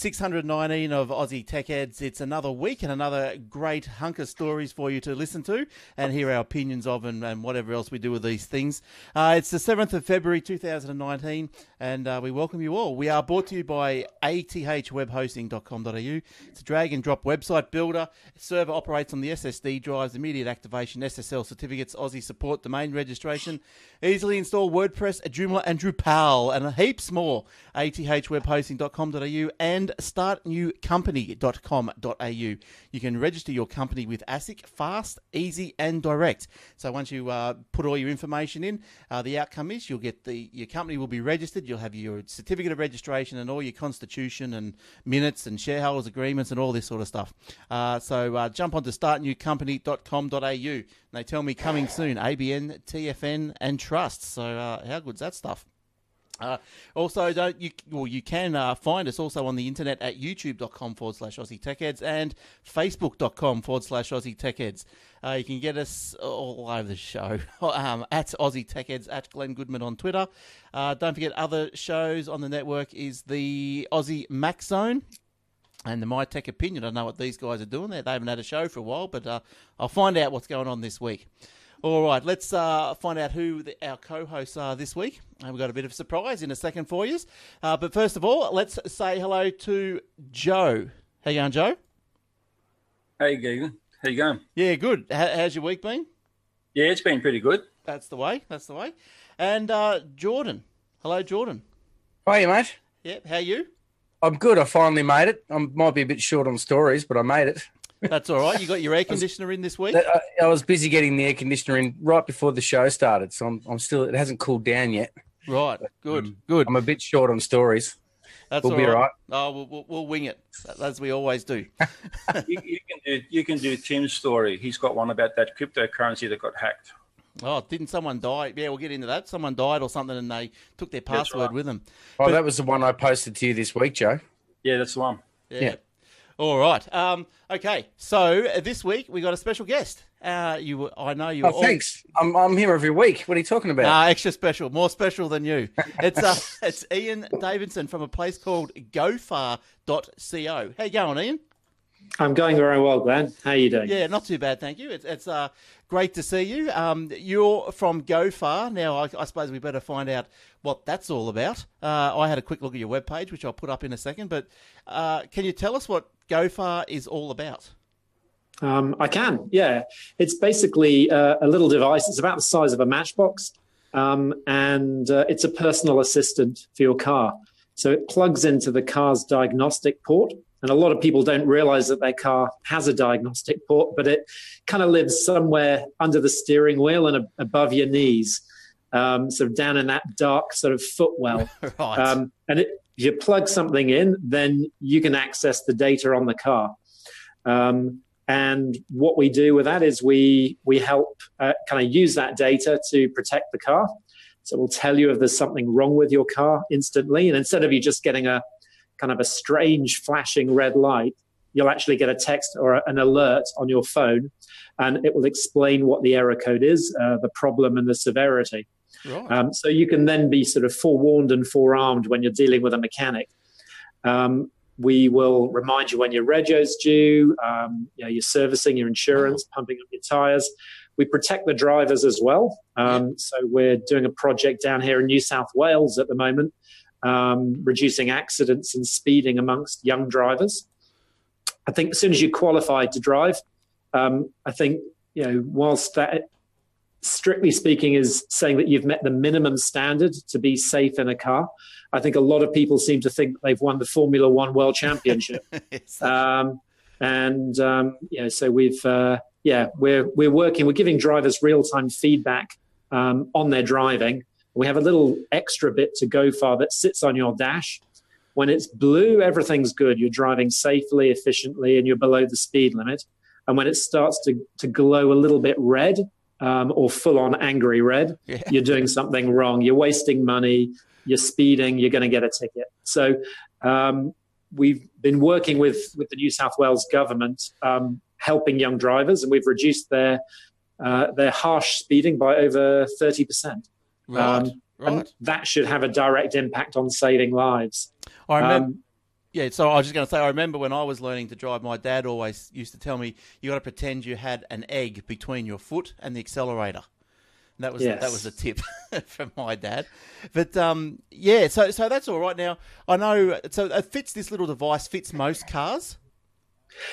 619 of Aussie Tech Heads. It's another week and another great hunk of stories for you to listen to and hear our opinions of and, and whatever else we do with these things. Uh, it's the 7th of February 2019 and uh, we welcome you all. We are brought to you by athwebhosting.com.au. It's a drag and drop website builder. server operates on the SSD drives, immediate activation, SSL certificates, Aussie support, domain registration, easily install WordPress, Joomla and Drupal and heaps more. athwebhosting.com.au and startnewcompany.com.au. You can register your company with ASIC fast, easy and direct. So once you uh, put all your information in, uh, the outcome is you'll get the your company will be registered You'll have your certificate of registration and all your constitution and minutes and shareholders agreements and all this sort of stuff. Uh, so uh, jump onto startnewcompany.com.au. And they tell me coming soon, ABN, TFN, and Trust. So uh, how good's that stuff? Uh, also, don't you? Well, you can uh, find us also on the internet at youtube.com forward slash Aussie Tech Heads and facebook.com forward slash Aussie Tech Heads. Uh, you can get us all over the show um, at Aussie Tech Heads at Glenn Goodman on Twitter. Uh, don't forget, other shows on the network is the Aussie Mac Zone and the My Tech Opinion. I don't know what these guys are doing there. They haven't had a show for a while, but uh, I'll find out what's going on this week. All right, let's uh, find out who the, our co-hosts are this week. And we've got a bit of a surprise in a second for you. Uh, but first of all, let's say hello to Joe. How you going, Joe? Hey, Gigan. How you going? Yeah, good. How, how's your week been? Yeah, it's been pretty good. That's the way. That's the way. And uh, Jordan. Hello, Jordan. How are you, mate? Yep. how you? I'm good. I finally made it. I might be a bit short on stories, but I made it. That's all right. You got your air conditioner in this week. I, I was busy getting the air conditioner in right before the show started, so I'm, I'm still. It hasn't cooled down yet. Right. Good. Um, good. I'm a bit short on stories. That's we'll all be right. all right. Oh, we'll, we'll, we'll wing it as we always do. you, you can do you can do Tim's story. He's got one about that cryptocurrency that got hacked. Oh, didn't someone die? Yeah, we'll get into that. Someone died or something, and they took their password right. with them. Oh, that was the one I posted to you this week, Joe. Yeah, that's the one. Yeah. Yeah. All right. Um, okay. So uh, this week we got a special guest. Uh, you, I know you. Oh, all- thanks. I'm, I'm here every week. What are you talking about? Nah, extra special, more special than you. It's uh, it's Ian Davidson from a place called GoFar.co. How you going, Ian? I'm going very well, Glenn. How are you doing? Yeah, not too bad, thank you. It's it's uh, great to see you. Um, you're from GoFar. Now, I, I suppose we better find out what that's all about. Uh, I had a quick look at your webpage, which I'll put up in a second. But uh, can you tell us what GoFar is all about? Um, I can. Yeah, it's basically uh, a little device. It's about the size of a matchbox, um, and uh, it's a personal assistant for your car. So it plugs into the car's diagnostic port. And a lot of people don't realize that their car has a diagnostic port, but it kind of lives somewhere under the steering wheel and a- above your knees, um, sort of down in that dark sort of footwell. right. Um, and it, if you plug something in, then you can access the data on the car. Um, and what we do with that is we we help uh, kind of use that data to protect the car. So we'll tell you if there's something wrong with your car instantly, and instead of you just getting a kind of a strange flashing red light, you'll actually get a text or an alert on your phone, and it will explain what the error code is, uh, the problem, and the severity. right. Um, so you can then be sort of forewarned and forearmed when you're dealing with a mechanic. Um, we will remind you when your rego's due, um, you know, your servicing, your insurance, pumping up your tires. We protect the drivers as well. Um, So we're doing a project down here in New South Wales at the moment, um, reducing accidents and speeding amongst young drivers. I think as soon as you qualify to drive, um, I think you know whilst that strictly speaking is saying that you've met the minimum standard to be safe in a car. I think a lot of people seem to think they've won the Formula One World Championship, um, and um, you know, so we've uh, yeah, we're we're working, we're giving drivers real time feedback um, on their driving. We have a little extra bit to GoFar that sits on your dash. When it's blue, everything's good. You're driving safely, efficiently, and you're below the speed limit. And when it starts to, to glow a little bit red um, or full on angry red, Yeah. you're doing something wrong. You're wasting money. You're speeding. You're going to get a ticket. So um, we've been working with with the New South Wales government, um, helping young drivers, and we've reduced their uh, their harsh speeding by over thirty percent. Right. Um, right. And that should have a direct impact on saving lives. I remember. Um, yeah, so I was just going to say, I remember when I was learning to drive, my dad always used to tell me, you got to pretend you had an egg between your foot and the accelerator. And that was Yes. that was a tip from my dad. But um, yeah, so so that's all right. Now I know. So it fits this little device fits most cars.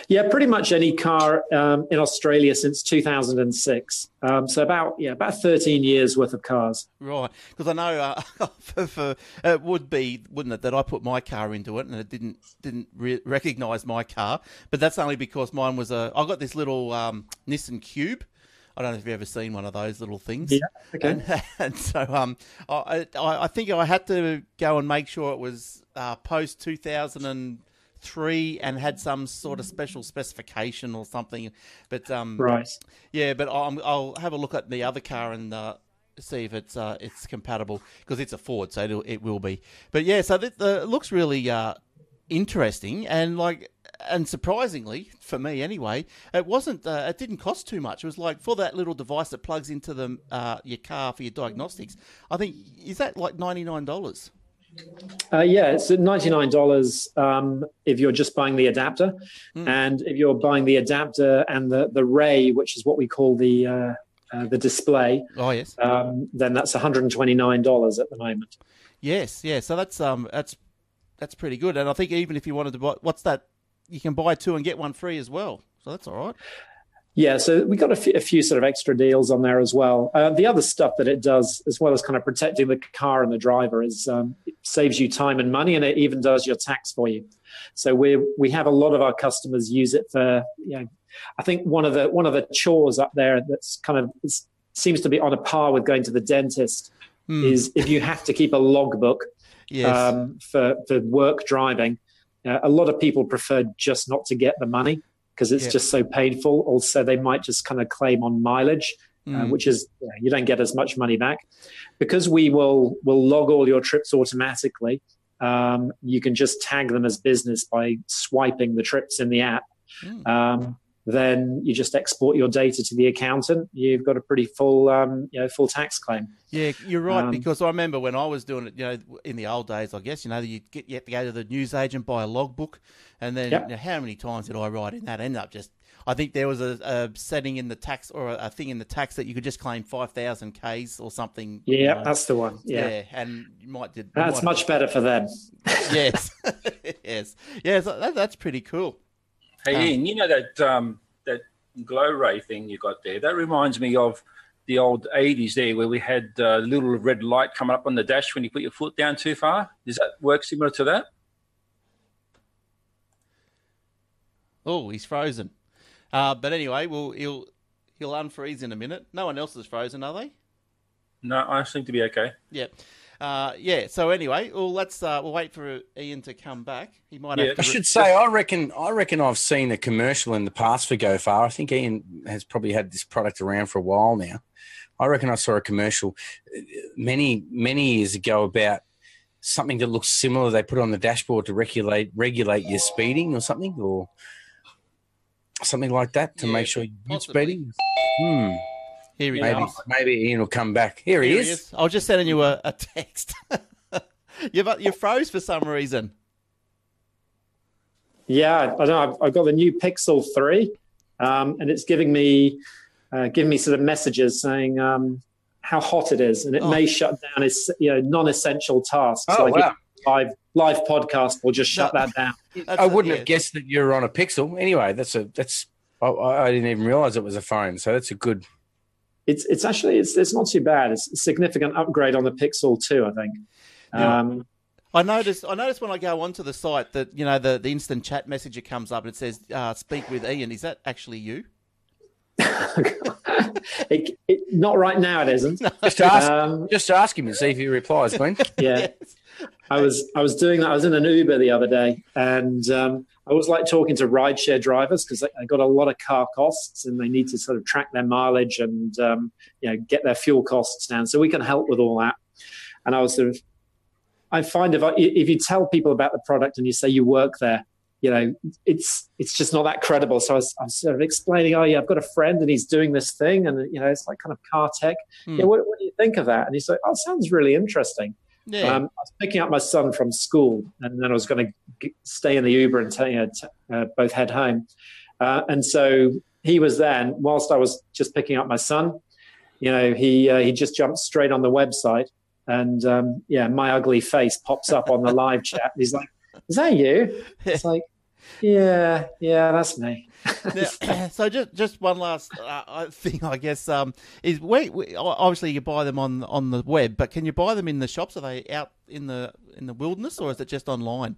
Yeah, pretty much any car um, in Australia since 2006. Um, so about yeah, about 13 years worth of cars. Right, because I know uh, for, for it would be, wouldn't it, that I put my car into it and it didn't didn't re- recognise my car, but that's only because mine was a. I got this little um, Nissan Cube. I don't know if you've ever seen one of those little things. Yeah, okay. And, and so um, I, I I think I had to go and make sure it was uh, post two thousand and three and had some sort of special specification or something. But um, Right. yeah, but I'm, I'll have a look at the other car and uh, see if it's uh, it's compatible because it's a Ford, so it'll, it will be. But yeah, so it looks really uh, interesting and like and surprisingly for me anyway, it wasn't. Uh, it didn't cost too much. It was like for that little device that plugs into the uh, your car for your diagnostics. I think is that like ninety nine dollars. Uh, yeah, it's at $99 um, if you're just buying the adapter. And if you're buying the adapter and the, the Ray, which is what we call the, uh, uh, the display, Oh yes, um, then that's $129 at the moment. yes, yeah. So that's um that's that's pretty good. And I think even if you wanted to buy, what's that? You can buy two and get one free as well. So that's all right. Yeah, so we got a few, a few sort of extra deals on there as well. Uh, the other stuff that it does, as well as kind of protecting the car and the driver, is um, it saves you time and money, and it even does your tax for you. So we we have a lot of our customers use it for you know, I think one of the one of the chores up there that's kind of seems to be on a par with going to the dentist is if you have to keep a logbook Yes. um, for for work driving. Uh, a lot of people prefer just not to get the money because it's Yeah. just so painful. Also, they might just kind of claim on mileage, uh, Mm. which is you don't get as much money back because we will will log all your trips automatically. Um, you can just tag them as business by swiping the trips in the app. Mm. Um, then you just export your data to the accountant. You've got a pretty full, um, you know, full tax claim. Yeah, you're right Um, because I remember when I was doing it. You know, in the old days, I guess you know you get you have to go to the newsagent buy a logbook, and then Yep. you know, how many times did I write in that? End up just. I think there was a, a setting in the tax or a, thing in the tax that you could just claim five thousand k's or something. you Yeah, know. that's the one. Yeah, yeah, and you might did. that's might- much better for them. yes, yes, yes. That, that's pretty cool. Hey, Um, Ian, you know that um, that glow ray thing you got there? That reminds me of the old 80s there where we had uh, little red light coming up on the dash when you put your foot down too far. Does that work similar to that? Oh, he's frozen. Uh, but anyway, well, he'll he'll unfreeze in a minute. No one else is frozen, are they? No, I seem to be okay. Yeah. Uh, yeah. So anyway, well, let's uh, we'll wait for Ian to come back. He might Yeah, have to. I should say, I reckon, I reckon I've seen a commercial in the past for GoFar. I think Ian has probably had this product around for a while now. I reckon I saw a commercial uh, many, many years ago about something that looks similar. They put on the dashboard to regulate regulate your speeding or something, or something like that to Yeah, make sure you're speeding. Hmm. Here he Yeah. Maybe, comes. maybe Ian will come back. Here, he is. I was just sending you a, a text. you you froze for some reason. Yeah, I know. I've, I've got the new Pixel Three, um, and it's giving me uh, giving me sort of messages saying um, how hot it is, and it Oh. may shut down its you know non-essential tasks Oh, like wow. live live podcast will just shut No. that down. I wouldn't yeah. have guessed that you're on a Pixel. Anyway, that's a that's. I, I didn't even realize it was a phone, so that's a good. It's it's actually it's it's not too bad. It's a significant upgrade on the Pixel Two, I think. Yeah. Um, I noticed. I noticed when I go onto the site that you know the, the instant chat messenger comes up. And it says uh, "Speak with Ian." Is that actually you? it, it, not right now. It isn't. Just ask, Um, just ask him and see if he replies, Glenn. yeah. I was I was doing that. I was in an Uber the other day, and um, I was like talking to rideshare drivers because they, they got a lot of car costs, and they need to sort of track their mileage and um, you know get their fuel costs down. So we can help with all that. And I was sort of, I find if I, if you tell people about the product and you say you work there, you know, it's it's just not that credible. So I was, I was sort of explaining, oh yeah, I've got a friend and he's doing this thing, and you know, it's like kind of car tech. Hmm. Yeah, what, what do you think of that? And he's like, oh, it sounds really interesting. Yeah. Um, I was picking up my son from school, and then I was going to stay in the Uber and t- know, t- uh, both head home. Uh, and so he was then, whilst I was just picking up my son, you know, he uh, he just jumped straight on the website, and um, yeah, my ugly face pops up on the live chat. He's like, "Is that you?" It's like, "Yeah, yeah, that's me." Now, so just just one last uh, thing, I guess, um, is obviously you buy them on on the web, but can you buy them in the shops? Are they out in the in the wilderness, or is it just online?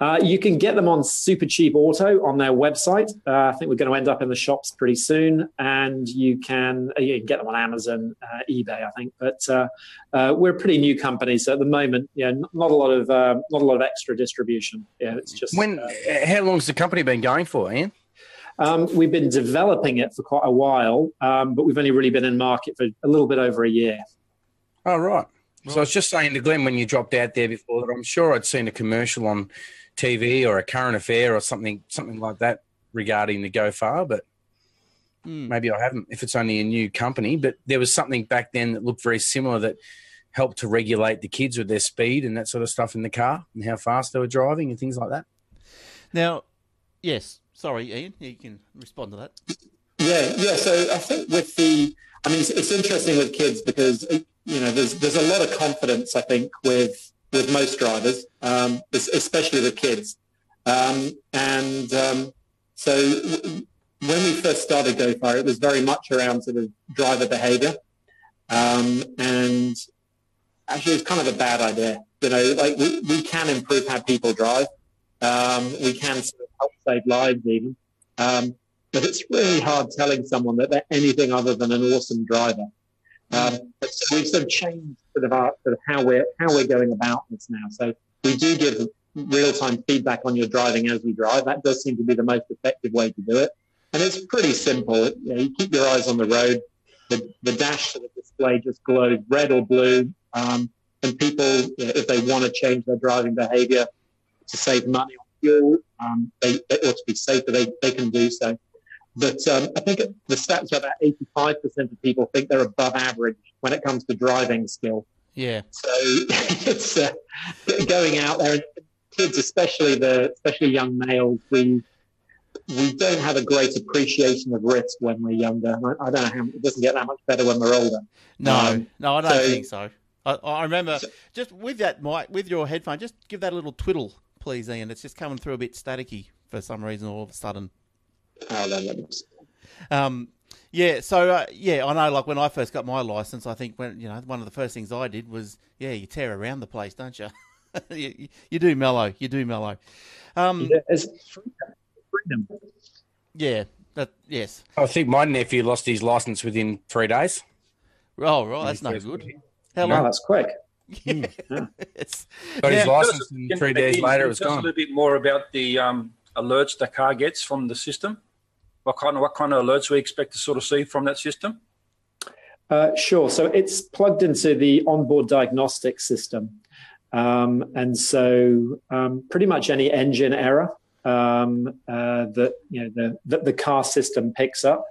Uh, you can get them on Super Cheap Auto on their website. Uh, I think we're going to end up in the shops pretty soon, and you can uh, you can get them on Amazon, uh, eBay, I think. But uh, uh, we're a pretty new company, so at the moment, yeah, not a lot of not a lot of extra distribution. Yeah, it's just when. how long's the company been going for, Ian? Um, we've been developing it for quite a while, um, but we've only really been in market for a little bit over a year. Oh right. So I was just saying to Glenn when you dropped out there before that I'm sure I'd seen a commercial on TV or a current affair or something something like that regarding the GoFar, but mm. maybe I haven't if it's only a new company. But there was something back then that looked very similar that helped to regulate the kids with their speed and that sort of stuff in the car and how fast they were driving and things like that. Now, yes, sorry, Ian, you can respond to that. Yeah, yeah. So I think with the, I mean, it's, it's interesting with kids because you know, there's there's a lot of confidence, I think, with with most drivers, um, especially the kids. Um, and um, so when we first started GoFar, it was very much around sort of driver behavior. Um, and actually, it's kind of a bad idea. You know, like we, we can improve how people drive. Um, we can sort of help save lives even. Um, but it's really hard telling someone that they're anything other than an awesome driver. Um, so we've sort of changed sort of our sort of how we're how we're going about this now. So we do give real time feedback on your driving as you drive. That does seem to be the most effective way to do it, and it's pretty simple. You, know, you keep your eyes on the road. The, the dash of the display just glows red or blue, um, and people, you know, if they want to change their driving behaviour to save money on fuel, um, they, they ought to be safer. They they can do so. But um, I think the stats are about 85% of people think they're above average when it comes to driving skill. Yeah. So it's uh, going out there, and kids, especially the especially young males, we we don't have a great appreciation of risk when we're younger. I, I don't know how it doesn't get that much better when we're older. No, um, no, I don't so, think so. I, I remember so, just with that mic, with your headphone, just give that a little twiddle, please, Ian. It's just coming through a bit staticky for some reason all of a sudden. Um, yeah, so uh, yeah, I know. Like when I first got my license, I think when you know one of the first things I did was yeah, you tear around the place, don't you? you, you, do mellow, you do mellow. Um, yeah, freedom. Yeah, that yes. I think my nephew lost his license within three days. Oh right, that's no good. How long? No, that's quick. Yeah. yeah. Got his license, and three days later it was gone. A little bit more about the um, alerts the car gets from the system. What kind of what kind of alerts we expect to sort of see from that system? Uh, sure. So it's plugged into the onboard diagnostic system, um, and so um, pretty much any engine error um, uh, that you know the, the, the car system picks up,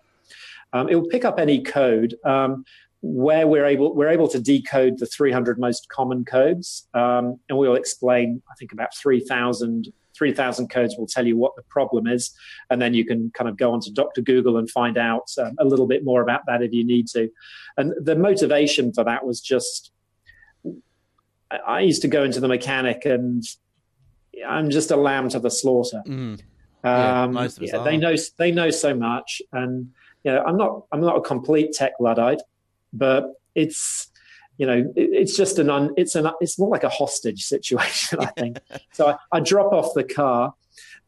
um, it will pick up any code. Um, where we're able we're able to decode the 300 most common codes, um, and we'll explain I think about 3,000 3,000 codes will tell you what the problem is. And then you can kind of go onto Dr. Google and find out um, a little bit more about that if you need to. And the motivation for that was just I used to go into the mechanic and I'm just a lamb to the slaughter. Mm. Yeah, um, yeah, they know they know so much, and you know, I'm not I'm not a complete tech luddite, but it's you know, it, it's just an un, it's an it's more like a hostage situation, I think. so I, I, drop off the car,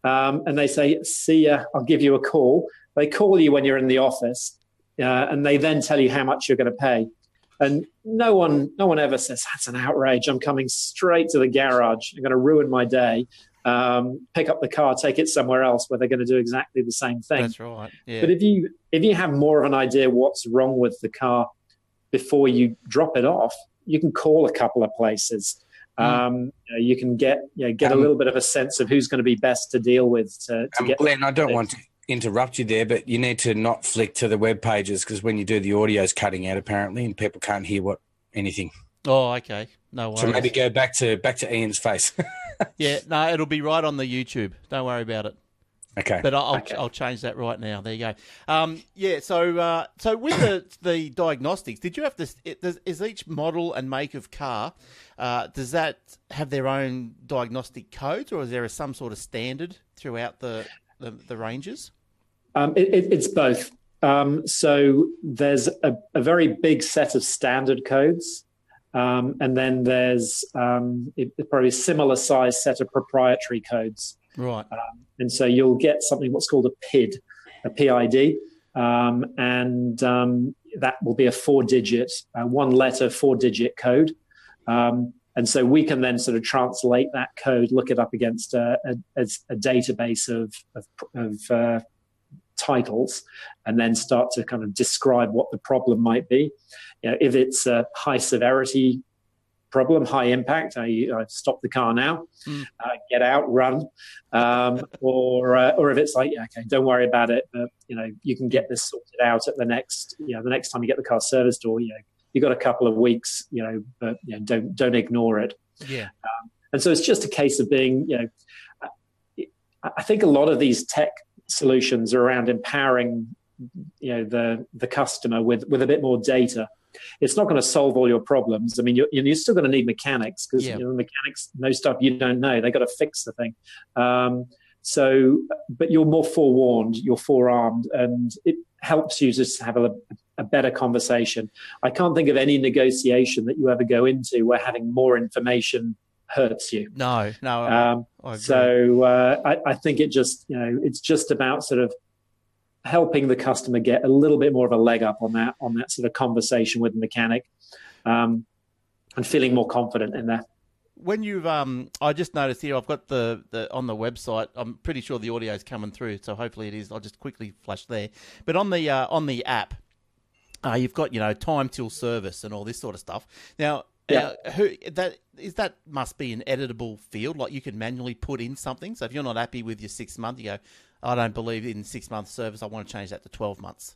um, and they say, "See ya, I'll give you a call." They call you when you're in the office, uh, and they then tell you how much you're going to pay. And no one, no one ever says that's an outrage. I'm coming straight to the garage. I'm going to ruin my day. Um, pick up the car, take it somewhere else where they're going to do exactly the same thing. That's right. Yeah. But if you if you have more of an idea what's wrong with the car, before you drop it off, you can call a couple of places. Mm. Um, you, know, you, can get you know, get um, a little bit of a sense of who's going to be best to deal with. To, to um, get Glenn, I don't want to interrupt you there, but you need to not flick to the web pages because when you do, the audio is cutting out apparently, and people can't hear what anything. Oh, okay. No worries. So maybe go back to back to Ian's face. yeah, no, it'll be right on the YouTube. Don't worry about it. Okay. But I'll, Okay. I'll, I'll change that right now. There you go. Um, yeah. So uh, so with the the diagnostics, did you have this? It, does, is each model and make of car uh, does that have their own diagnostic codes, or is there some sort of standard throughout the the, the ranges? Um, it, it, it's both. Um, so there's a, a very big set of standard codes, um, and then there's um, it, it probably a similar size set of proprietary codes. Right. And so you'll get something what's called a PID, a PID, um, and um, that will be a four-digit, uh, one-letter, four-digit code. Um, and so we can then sort of translate that code, look it up against a, a, a database of, of, of uh, titles, and then start to kind of describe what the problem might be. You know, if it's a high severity problem, high impact, I, I stop the car now, Mm. uh, get out, run, um, or uh, or if it's like, yeah, okay, don't worry about it, but you know, you can get this sorted out at the next, you know, the next time you get the car serviced, or you know, you got a couple of weeks, you know, but you know, don't don't ignore it. Yeah. And so it's just a case of being, you know, I- I think a lot of these tech solutions are around empowering, you know, the the customer with with a bit more data. It's not going to solve all your problems. I mean, you're, you're still going to need mechanics because Yeah. you know, the mechanics know stuff you don't know. They got to fix the thing. Um, so, but you're more forewarned, you're forearmed, and it helps you just have a, a better conversation. I can't think of any negotiation that you ever go into where having more information hurts you. No. No. Um, I so uh, I, I think it just, you know, it's just about sort of helping the customer get a little bit more of a leg up on that on that sort of conversation with the mechanic, um, and feeling more confident in that. when you've um i just noticed here i've got the, the on the website i'm pretty sure the audio's coming through so hopefully it is i'll just quickly flash there but on the uh, on the app uh, you've got you know time till service and all this sort of stuff now Yeah. uh, who that is that must be an editable field like you can manually put in something so if you're not happy with your six month you go i don't believe in six month service i want to change that to 12 months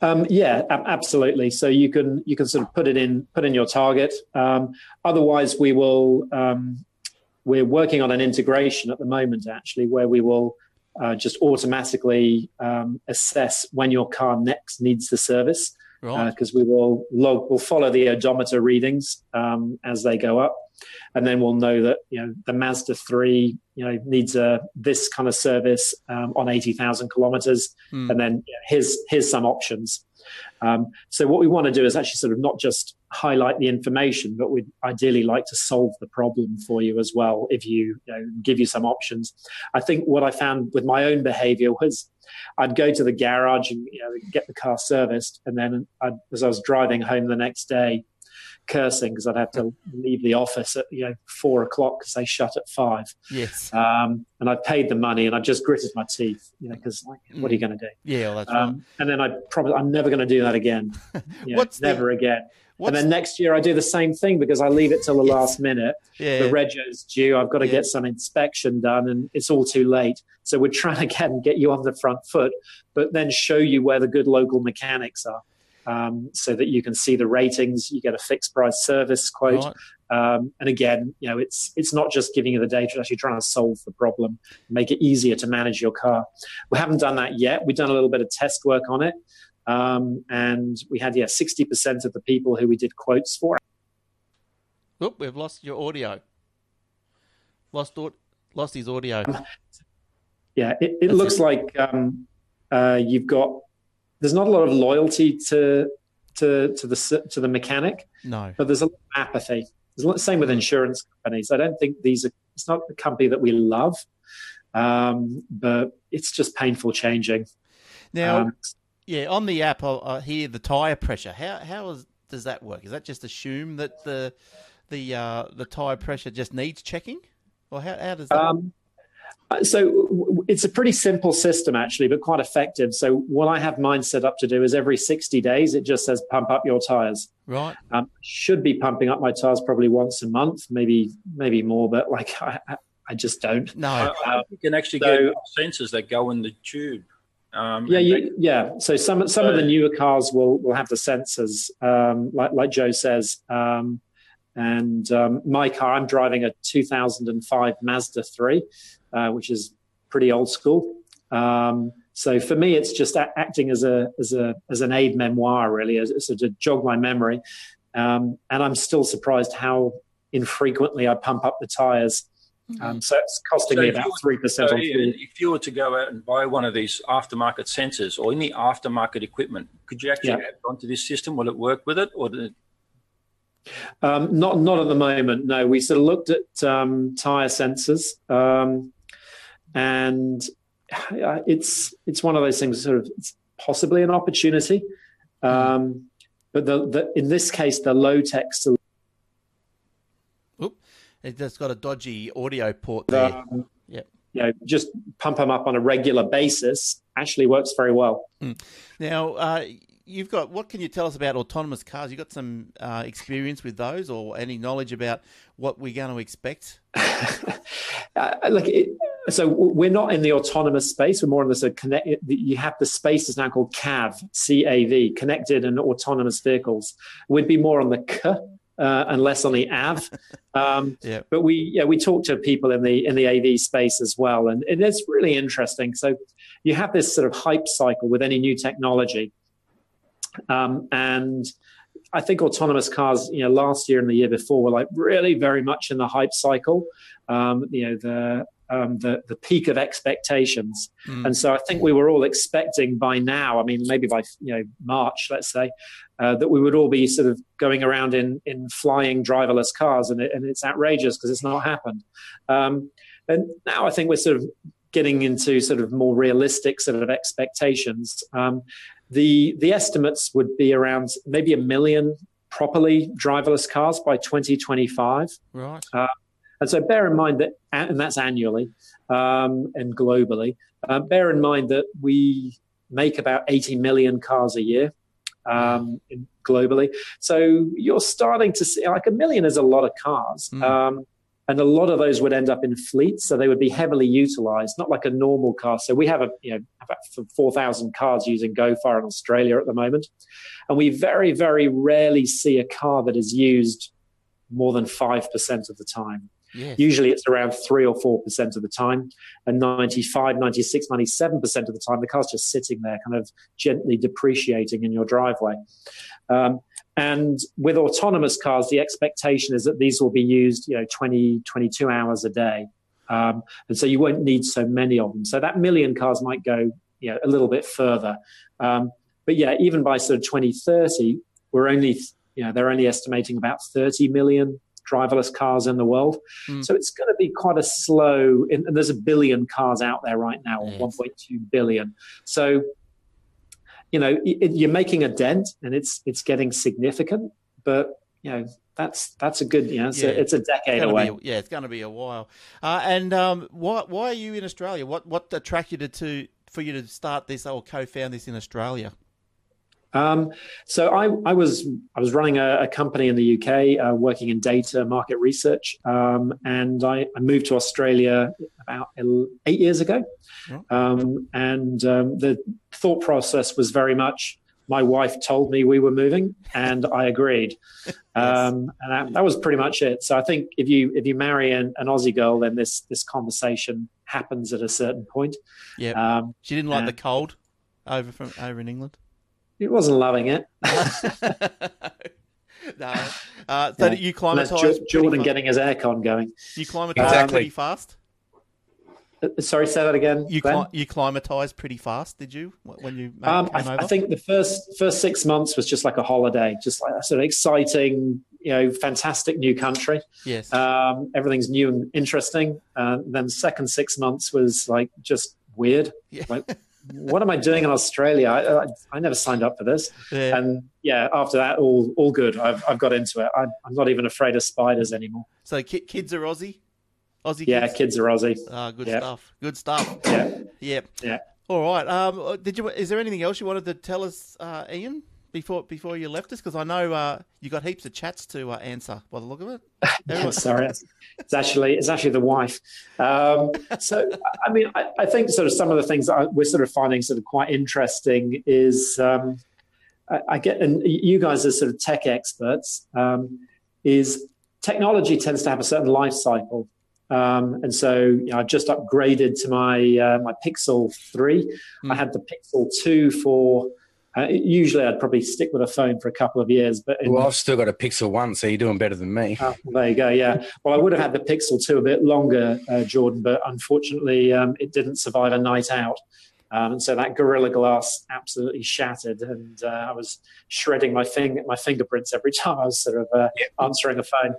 Um, yeah, absolutely. So you can you can sort of put it in put in your target. Um, otherwise, we will. Um, we're working on an integration at the moment, actually, where we will uh, just automatically um, assess when your car next needs the service right. Because we will log we'll follow the odometer readings um, as they go up. And then we'll know that you know the mazda 3 you know needs a this kind of service um, on 80000 kilometers. Hmm. and then you know, here's here's some options. Um, so what we want to do is actually sort of not just highlight the information but we'd ideally like to solve the problem for you as well if you, you know, give you some options i think what i found with my own behavior was I'd go to the garage and you know get the car serviced, and then I'd, as I was driving home the next day, cursing because I'd have to leave the office at you know four o'clock because they shut at five. yes Um, and I paid the money, and I just gritted my teeth, you know, because like, what are you going to do? yeah well, that's right Um, and then I probably I'm never going to do that again. You know, What's the- never again. What's, and then next year I do the same thing because I leave it till the Yes. last minute yeah the rego's due. I've got to Yeah. get some inspection done, and it's all too late. So we're trying to get get you on the front foot, but then show you where the good local mechanics are, um, so that you can see the ratings. You get a fixed price service quote, right. um, and again, you know, it's it's not just giving you the data; it's actually trying to solve the problem, make it easier to manage your car. We haven't done that yet. We've done a little bit of test work on it. Um, and we had yeah, sixty percent of the people who we did quotes for Oop, we've lost your audio. Lost lost his audio. Yeah, it, it looks it. like um, uh, you've got. There's not a lot of loyalty to to to the to the mechanic, No. but there's a lot of apathy. There's a lot, same with insurance companies. I don't think these are. It's not a company that we love, um, but it's just painful changing. Now, Um, yeah, on the app, I, I hear the tire pressure. How how is, does that work? Is that just assume that the the uh, the tire pressure just needs checking, or how how does that? Um, so w- w- it's a pretty simple system actually, but quite effective. So what I have mine set up to do is every 60 days, it just says pump up your tires. right. Um, should be pumping up my tires probably once a month, maybe maybe more, but like I, I- I just don't. No. I, I you can actually So- get sensors that go in the tube. Um, Yeah, you, yeah. So some some of the newer cars will will have the sensors, um, like like Joe says. Um, and um, my car, I'm driving a 2005 Mazda 3, uh, which is pretty old school. Um, so for me, it's just a- acting as a as a as an aide-memoire, really, as, as to jog my memory. Um, and I'm still surprised how infrequently I pump up the tires. Um, so it's costing So me about three percent So, on Ian, fuel. if you were to go out and buy one of these aftermarket sensors or any aftermarket equipment, could you actually Yeah. add onto this system? Will it work with it, or did Um, not not at the moment. No, we sort of looked at um, tire sensors, um, and uh, it's it's one of those things. Sort of, it's possibly an opportunity, um, but the, the in this case, the low tech solution. Oop, it just got a dodgy audio port there. Um, Yep. You know, just pump them up on a regular basis actually works very well. Now, uh, you've got what can you tell us about autonomous cars? You've got some uh, experience with those, or any knowledge about what we're going to expect? uh, like it, so we're not in the autonomous space we're more in the sort of connect you have the space is now called cav cav connected and autonomous vehicles we'd be more on the c uh, and less on the av um, Yeah. but we yeah we talk to people in the in the av space as well and, and it's really interesting so you have this sort of hype cycle with any new technology um, and I think autonomous cars, you know, last year and the year before were like really very much in the hype cycle. Um, you know, the um, the the peak of expectations, Mm. and so I think we were all expecting by now. I mean, maybe by you know March, let's say, uh, that we would all be sort of going around in in flying driverless cars, and it, and it's outrageous because it's not happened. Um, and now I think we're sort of getting into sort of more realistic sort of expectations. Um, the the estimates would be around maybe a million properly driverless cars by 2025 Right. and so bear in mind that and that's annually um, and globally uh, bear in mind that we make about 80 million cars a year um, globally. So you're starting to see like a million is a lot of cars Mm. um, and a lot of those would end up in fleets so they would be heavily utilized not like a normal car. So we have a you know about 4000 cars using gofar in australia at the moment and we very very rarely see a car that is used more than 5% of the time Yes. usually it's around 3 or 4% of the time and 95 96 97% of the time the car's just sitting there kind of gently depreciating in your driveway. Um, and with autonomous cars the expectation is that these will be used you know 20 22 hours a day. Um, and so you won't need so many of them. So that million cars might go you know a little bit further. Um, but yeah even by sort of 2030 we're only you know they're only estimating about 30 million driverless cars in the world Mm. so it's going to be quite a slow and there's a billion cars out there right now Yes. 1.2 billion so you know you're making a dent and it's it's getting significant but you know that's that's a good you know it's, Yeah. a, it's a decade Gonna away a- yeah, it's going to be a while. Uh, and um, why why are you in Australia? What what attracted you to for you to start this or co-found this in Australia? Um, so I, I was I was running a, a company in the UK, uh, working in data market research, um, and I, I moved to Australia about eight years ago. Um, and um, the thought process was very much my wife told me we were moving, and I agreed. um, and that, that was pretty much it. So I think if you if you marry an, an Aussie girl, then this this conversation happens at a certain point. Yeah, Um, she didn't like uh, the cold over from over in England. It wasn't loving it. no. Uh, so Yeah. you climatise. Jordan getting his aircon going. you climatise Exactly. pretty fast. Uh, Sorry, say that again. You cli- you climatise pretty fast. Did you when you Um, I, I think the first first six months was just like a holiday, just like a sort of exciting, you know, fantastic new country. yes. Um, everything's new and interesting. Uh, then the second six months was like just weird. Yeah. Like, what am I doing in Australia? I, I, I never signed up for this. yeah. And yeah, after that, all all good. I've I've got into it. I, I'm not even afraid of spiders anymore. so ki- kids are Aussie. Aussie. Yeah, kids. kids are Aussie. Ah, good Yeah. stuff. Good stuff. Yeah. Yep. Yeah. All right. Um, did you? Is there anything else you wanted to tell us, uh, Ian? Before before you left us? Because I know uh, you got heaps of chats to uh, answer by the look of it. sorry, it's actually it's actually the wife. Um, so I mean, I, I, think sort of some of the things that we're sort of finding sort of quite interesting is um, I, I, get and you guys are sort of tech experts. Um, is technology tends to have a certain life cycle. Um, and so you know, I've just upgraded to my uh, my Pixel three. Mm. I had the Pixel two for. Uh, usually, I'd probably stick with a phone for a couple of years, but in, well, I've still got a Pixel One, so you're doing better than me. Uh, there you go. Yeah. Well, I would have had the Pixel Two a bit longer, uh, Jordan, but unfortunately, um, it didn't survive a night out. Um, and so that Gorilla Glass absolutely shattered, and uh, I was shredding my finger, my fingerprints every time I was sort of uh, yep. answering a phone.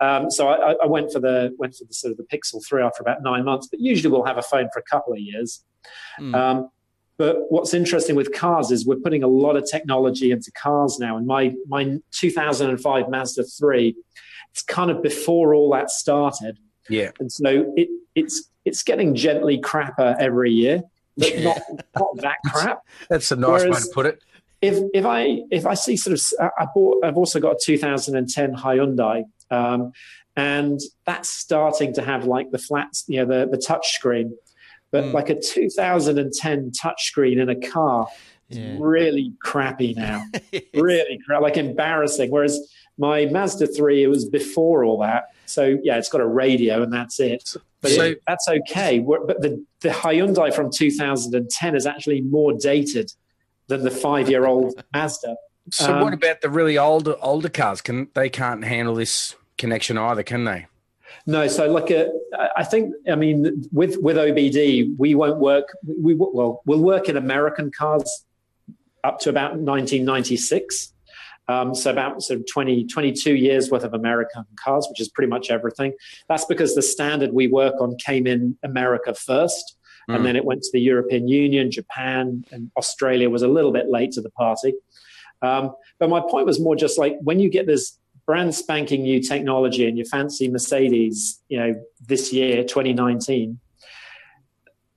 Um, so I, I, went for the went for the sort of the Pixel Three after about nine months. But usually we'll have a phone for a couple of years. Mm. Um, but what's interesting with cars is we're putting a lot of technology into cars now. And my my 2005 Mazda 3, it's kind of before all that started. Yeah. And so it it's it's getting gently crapper every year but not not that crap. That's a nice Whereas, way to put it. If if I if I see sort of I bought I've also got a 2010 Hyundai. Um, and that's starting to have like the flats, you know, the, the touch screen. But mm. like a 2010 touchscreen in a car yeah. really crappy now. really crap, like embarrassing. Whereas my Mazda 3, it was before all that. So yeah, it's got a radio and that's it. But so, it, that's okay. But the, the Hyundai from 2010 is actually more dated than the five-year-old Mazda. So um, what about the really older older cars? Can they can't handle this connection either, can they? No, so like a, uh, I think I mean with with OBD we won't work. We well we'll work in American cars up to about 1996. Um, so about sort of 20, 22 years worth of American cars, which is pretty much everything. That's because the standard we work on came in America first, mm. and then it went to the European Union, Japan, and Australia was a little bit late to the party. Um, but my point was more just like when you get this brand spanking new technology and your fancy Mercedes, you know, this year, 2019,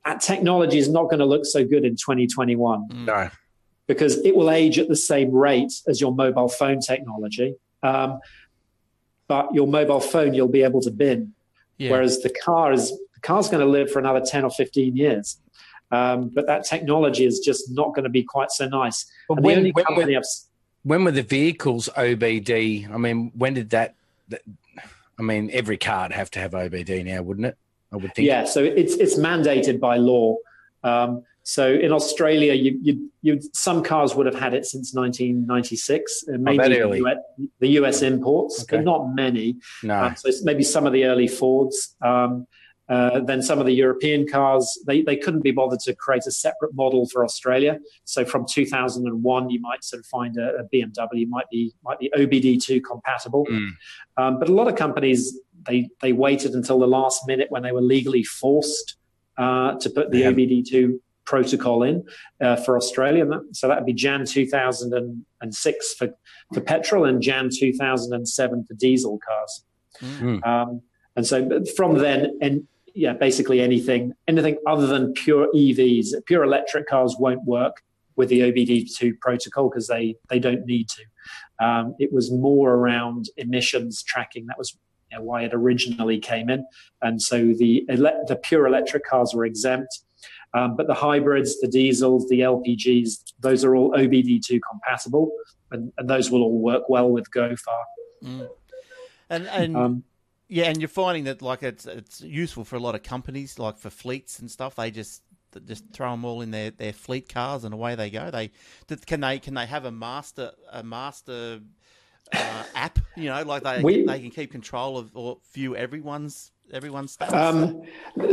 that technology is not going to look so good in 2021. No because it will age at the same rate as your mobile phone technology. Um, but your mobile phone you'll be able to bin, yeah. whereas the car is the car's going to live for another ten or fifteen years. Um, but that technology is just not going to be quite so nice. But when, when, were, when, were, the vehicles OBD? I mean, when did that, that? I mean, every car would have to have OBD now, wouldn't it? I would think. Yeah, so it's it's mandated by law. Um, so in Australia, you, you, you, some cars would have had it since 1996, uh, maybe the US, the US, imports, okay. but not many. No. Um, so maybe some of the early Fords. Um, uh, then some of the European cars, they, they couldn't be bothered to create a separate model for Australia. So from 2001, you might sort of find a, a BMW might be might be OBD2 compatible. Mm. Um, but a lot of companies they they waited until the last minute when they were legally forced uh, to put the yeah. OBD2 protocol in uh, for Australia. So that would be Jan 2006 for, for petrol and Jan 2007 for diesel cars. Mm. Um, and so from then, and yeah, basically anything, anything other than pure EVs, pure electric cars won't work with the OBD2 protocol because they, they don't need to. Um, it was more around emissions tracking. That was you know, why it originally came in. And so the, ele- the pure electric cars were exempt um, but the hybrids, the diesels, the LPGs, those are all OBD2 compatible, and, and those will all work well with GoFar. Mm. And and um, yeah, and you're finding that like it's it's useful for a lot of companies, like for fleets and stuff. They just just throw them all in their, their fleet cars and away they go. They can they can they have a master a master uh, app? You know, like they we, they can keep control of or view everyone's everyone's um,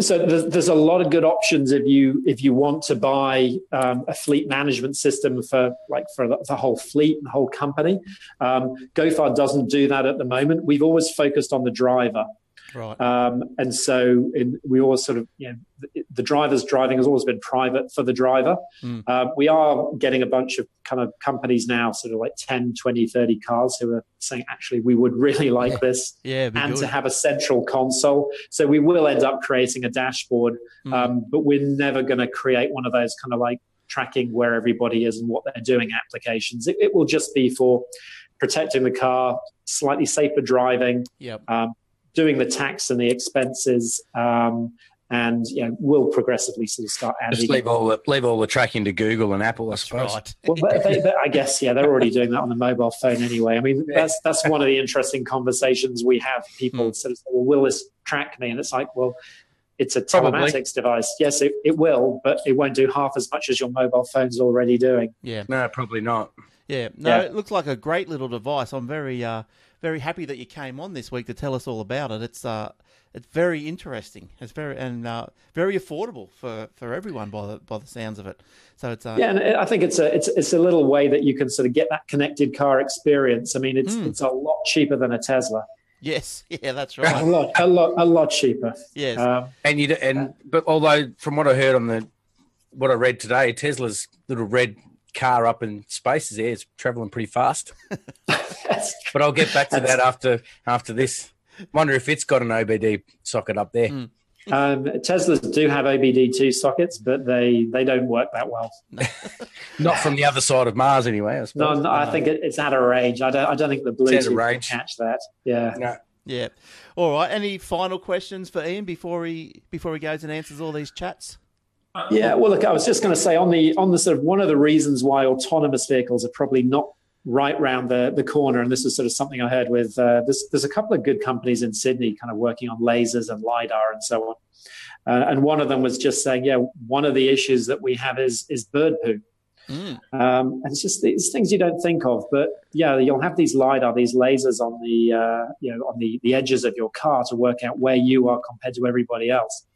so there's, there's, a lot of good options if you if you want to buy um, a fleet management system for like for the, the whole fleet and the whole company. Um, GoFar doesn't do that at the moment. We've always focused on the driver. Right. Um, and so in, we always sort of, you know, the, the, driver's driving has always been private for the driver. Mm. Uh, we are getting a bunch of kind of companies now, sort of like 10, 20, 30 cars who are saying, actually, we would really like yeah. this. Yeah, and good. to have a central console. So we will end up creating a dashboard, mm. um, but we're never going to create one of those kind of like tracking where everybody is and what they're doing applications. It, it will just be for protecting the car, slightly safer driving, Yep. um, doing the tax and the expenses, um, and you know, we'll progressively sort of start adding. Just leave all the leave all the tracking to Google and Apple, I suppose. right. Well, but they, but I guess yeah, they're already doing that on the mobile phone anyway. I mean, that's that's one of the interesting conversations we have. People Hmm. sort of say, "Well, will this track me?" And it's like, well, it's a Probably. telematics device. Yes, it, it will, but it won't do half as much as your mobile phone's already doing. Yeah. No, probably not. Yeah, no, Yeah. it looks like a great little device. I'm very, uh, very happy that you came on this week to tell us all about it. It's, uh, it's very interesting. It's very and uh, very affordable for, for everyone by the by the sounds of it. So it's uh, Yeah, and I think it's a it's it's a little way that you can sort of get that connected car experience. I mean, it's Hmm. it's a lot cheaper than a Tesla. yes, yeah, that's right. A right. lot, a lot, a lot cheaper. yes, Um, And you d- and but although from what I heard on the what I read today, Tesla's little red car up in space is there. It's traveling pretty fast. But I'll get back to that after after this. Wonder if it's got an OBD socket up there. Mm. um, Teslas do have OBD2 sockets, but they they don't work that well. Not from the other side of Mars, anyway. I No, no, I think it, it's out of range. I don't I don't think the It's out of Bluetooth can catch that. Yeah. No. yeah. All right. Any final questions for Ian before he before he goes and answers all these chats? Yeah, well, look, I was just going to say on the on the sort of one of the reasons why autonomous vehicles are probably not right round the the corner, and this is sort of something I heard with uh, there's there's a couple of good companies in Sydney kind of working on lasers and lidar and so on, uh, and one of them was just saying, yeah, one of the issues that we have is is bird poo. Mm. Um, and it's just these things you don't think of, but yeah, you'll have these lidar, these lasers on the uh, you know on the the edges of your car to work out where you are compared to everybody else.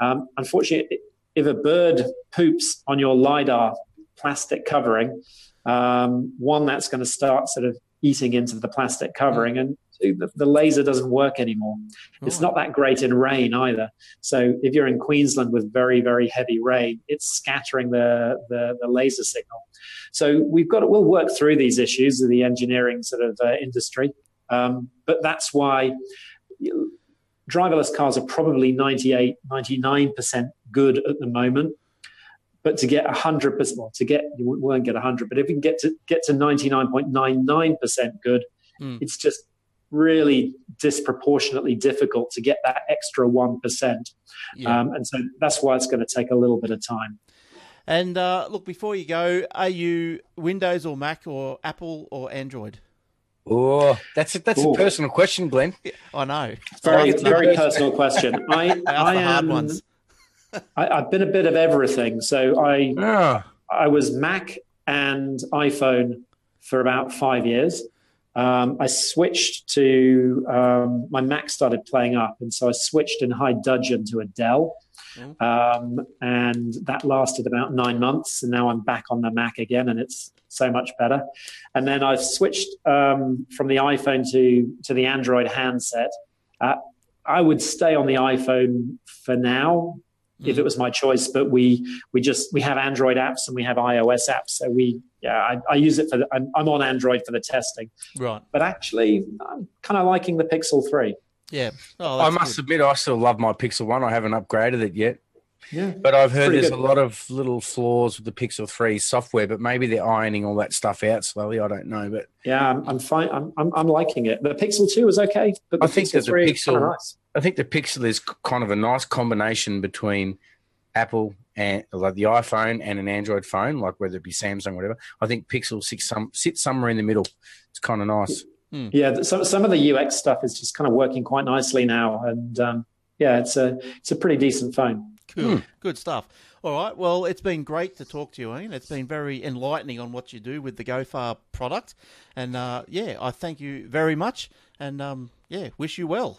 Um, unfortunately, if a bird poops on your lidar plastic covering, um, one that's going to start sort of eating into the plastic covering, and the, the laser doesn't work anymore. It's not that great in rain either. So if you're in Queensland with very very heavy rain, it's scattering the the, the laser signal. So we've got to, we'll work through these issues of the engineering sort of uh, industry, um, but that's why. You, driverless cars are probably 98 99% good at the moment but to get 100% well to get you won't get 100 but if you can get to get to 99.99% good Hmm. it's just really disproportionately difficult to get that extra 1% Yeah. um, and so that's why it's going to take a little bit of time and uh, look, before you go, are you Windows or Mac or Apple or Android? Oh, that's a, that's Ooh. a personal question, Glenn. I know. very I asked the- very personal question i I asked the hard am ones. I, i've been a bit of everything so i Oh, I was Mac and iPhone for about five years. Um, I switched to um, my Mac started playing up, and so I switched in high dudgeon to a Dell, um, and that lasted about nine months. And now I'm back on the Mac again, and it's so much better. And then I've switched um, from the iPhone to to the Android handset. Uh, I would stay on the iPhone for now if it was my choice. But we we just we have Android apps and we have iOS apps, so we yeah I, I use it for the, I'm, I'm on Android for the testing. Right. But actually, I'm kind of liking the Pixel Three. Yeah. Oh, I must good. admit, I still love my Pixel One. I haven't upgraded it yet, Yeah, but I've heard there's good. a lot of little flaws with the Pixel Three software. But maybe they're ironing all that stuff out slowly. I don't know, but yeah, I'm, I'm fine. I'm, I'm I'm liking it. The Pixel Two is okay, but the I think Pixel that the 3 is kinda Pixel- nice. I think the Pixel is kind of a nice combination between Apple and like the iPhone and an Android phone, like whether it be Samsung, whatever. I think Pixel sits some sits somewhere in the middle. It's kind of nice. Yeah, th- some some of the UX stuff is just kind of working quite nicely now, and um, yeah, it's a it's a pretty decent phone. Cool. Hmm. Good stuff. All right. Well, it's been great to talk to you, Ian. It's been very enlightening on what you do with the GoFar product. And uh, yeah, I thank you very much. And um, yeah, wish you well.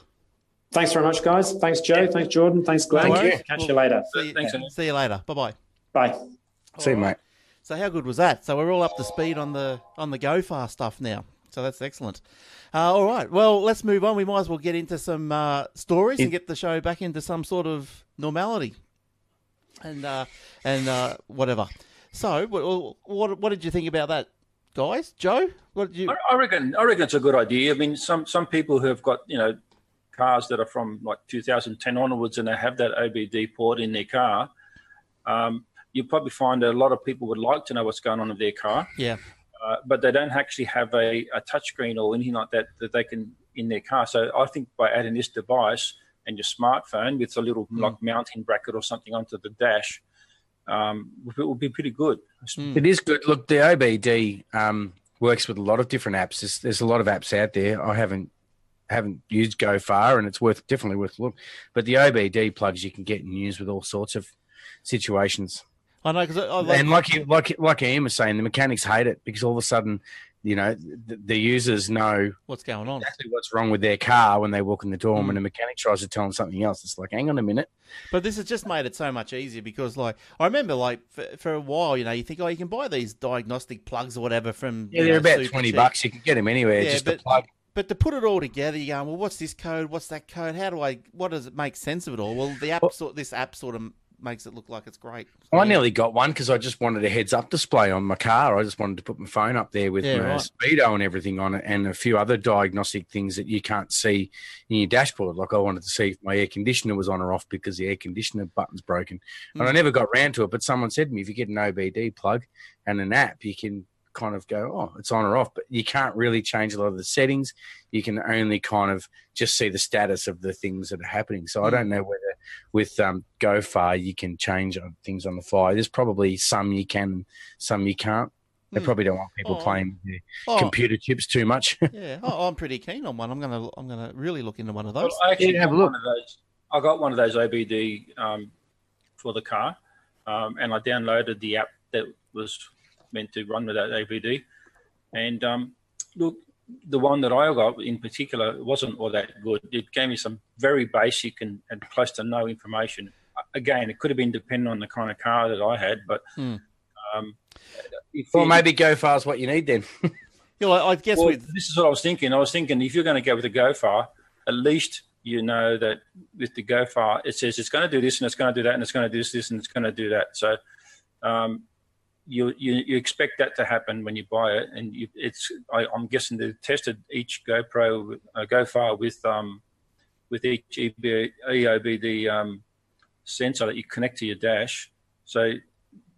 Thanks very much, guys. Thanks, Joe. Thanks, Jordan. Thanks, Glenn. No worries. Catch you later. See you, Thanks, Ian. see you later. Bye bye. Bye. See you, mate. So how good was that? So we're all up to speed on the on the GoFar stuff now. So that's excellent. Uh, all right. Well, let's move on. We might as well get into some uh, stories and get the show back into some sort of normality. And uh, and uh, whatever. So, what, what what did you think about that, guys? Joe, what did you? I- I reckon. I reckon it's a good idea. I mean, some some people who have got you know cars that are from like 2010 onwards and they have that OBD port in their car. Um, you probably find that a lot of people would like to know what's going on with their car. Yeah. Uh, but they don't actually have a, a touchscreen or anything like that that they can in their car. So I think by adding this device and your smartphone with a little Mm. like mounting bracket or something onto the dash, um, it will be pretty good. Mm. It is good. Look, the OBD um, works with a lot of different apps. There's, there's a lot of apps out there. I haven't haven't used GoFar, and it's worth definitely worth a look. But the OBD plugs you can get and use with all sorts of situations. I know because like, and like you, like like Ian was saying, the mechanics hate it because all of a sudden, you know, the, the users know what's going on. exactly what's wrong with their car when they walk in the door. And Mm. when the mechanic tries to tell them something else, it's like, hang on a minute. But this has just made it so much easier because, like, I remember, like, for, for a while, you know, you think, oh, you can buy these diagnostic plugs or whatever from. Yeah, they're know, about twenty cheap. bucks. You can get them anywhere. Yeah, just but- a plug. But to put it all together, you're going, well, what's this code? What's that code? How do I? What does it make sense of it all? Well, the app, Well- sort, this app, sort of makes it look like it's great. I Yeah. nearly got one because I just wanted a heads up display on my car. I just wanted to put my phone up there with Yeah, my right. speedo and everything on it, and a few other diagnostic things that you can't see in your dashboard. Like I wanted to see if my air conditioner was on or off because the air conditioner button's broken, and I Mm. never got round to it. But someone said to me, if you get an OBD plug and an app, you can kind of go, oh, it's on or off, but you can't really change a lot of the settings. You can only kind of just see the status of the things that are happening. So I Mm. don't know whether with um, GoFar you can change things on the fly. There's probably some you can, some you can't. They Mm. probably don't want people Oh. playing with their Oh, computer chips too much. yeah. Oh, I'm pretty keen on one. I'm gonna, I'm gonna really look into one of those. Well, I actually Yeah, have got a look. one of those. I got one of those OBD um, for the car, um, and I downloaded the app that was meant to run with that OBD. And um, look, the one that I got in particular wasn't all that good. It gave me some very basic and, and close to no information. Again, it could have been dependent on the kind of car that I had, but Hmm. um, if well, you- maybe GoFar is what you need then. You know, I guess well, with this is what I was thinking. I was thinking if you're going to go with the GoFar, at least you know that with the GoFar, it says it's going to do this and it's going to do that and it's going to do this, this and it's going to do that. So um, you, you you expect that to happen when you buy it, and you, it's I, I'm guessing they've tested each GoPro uh, GoFar with um, with each EB, EOBD um, sensor that you connect to your dash. So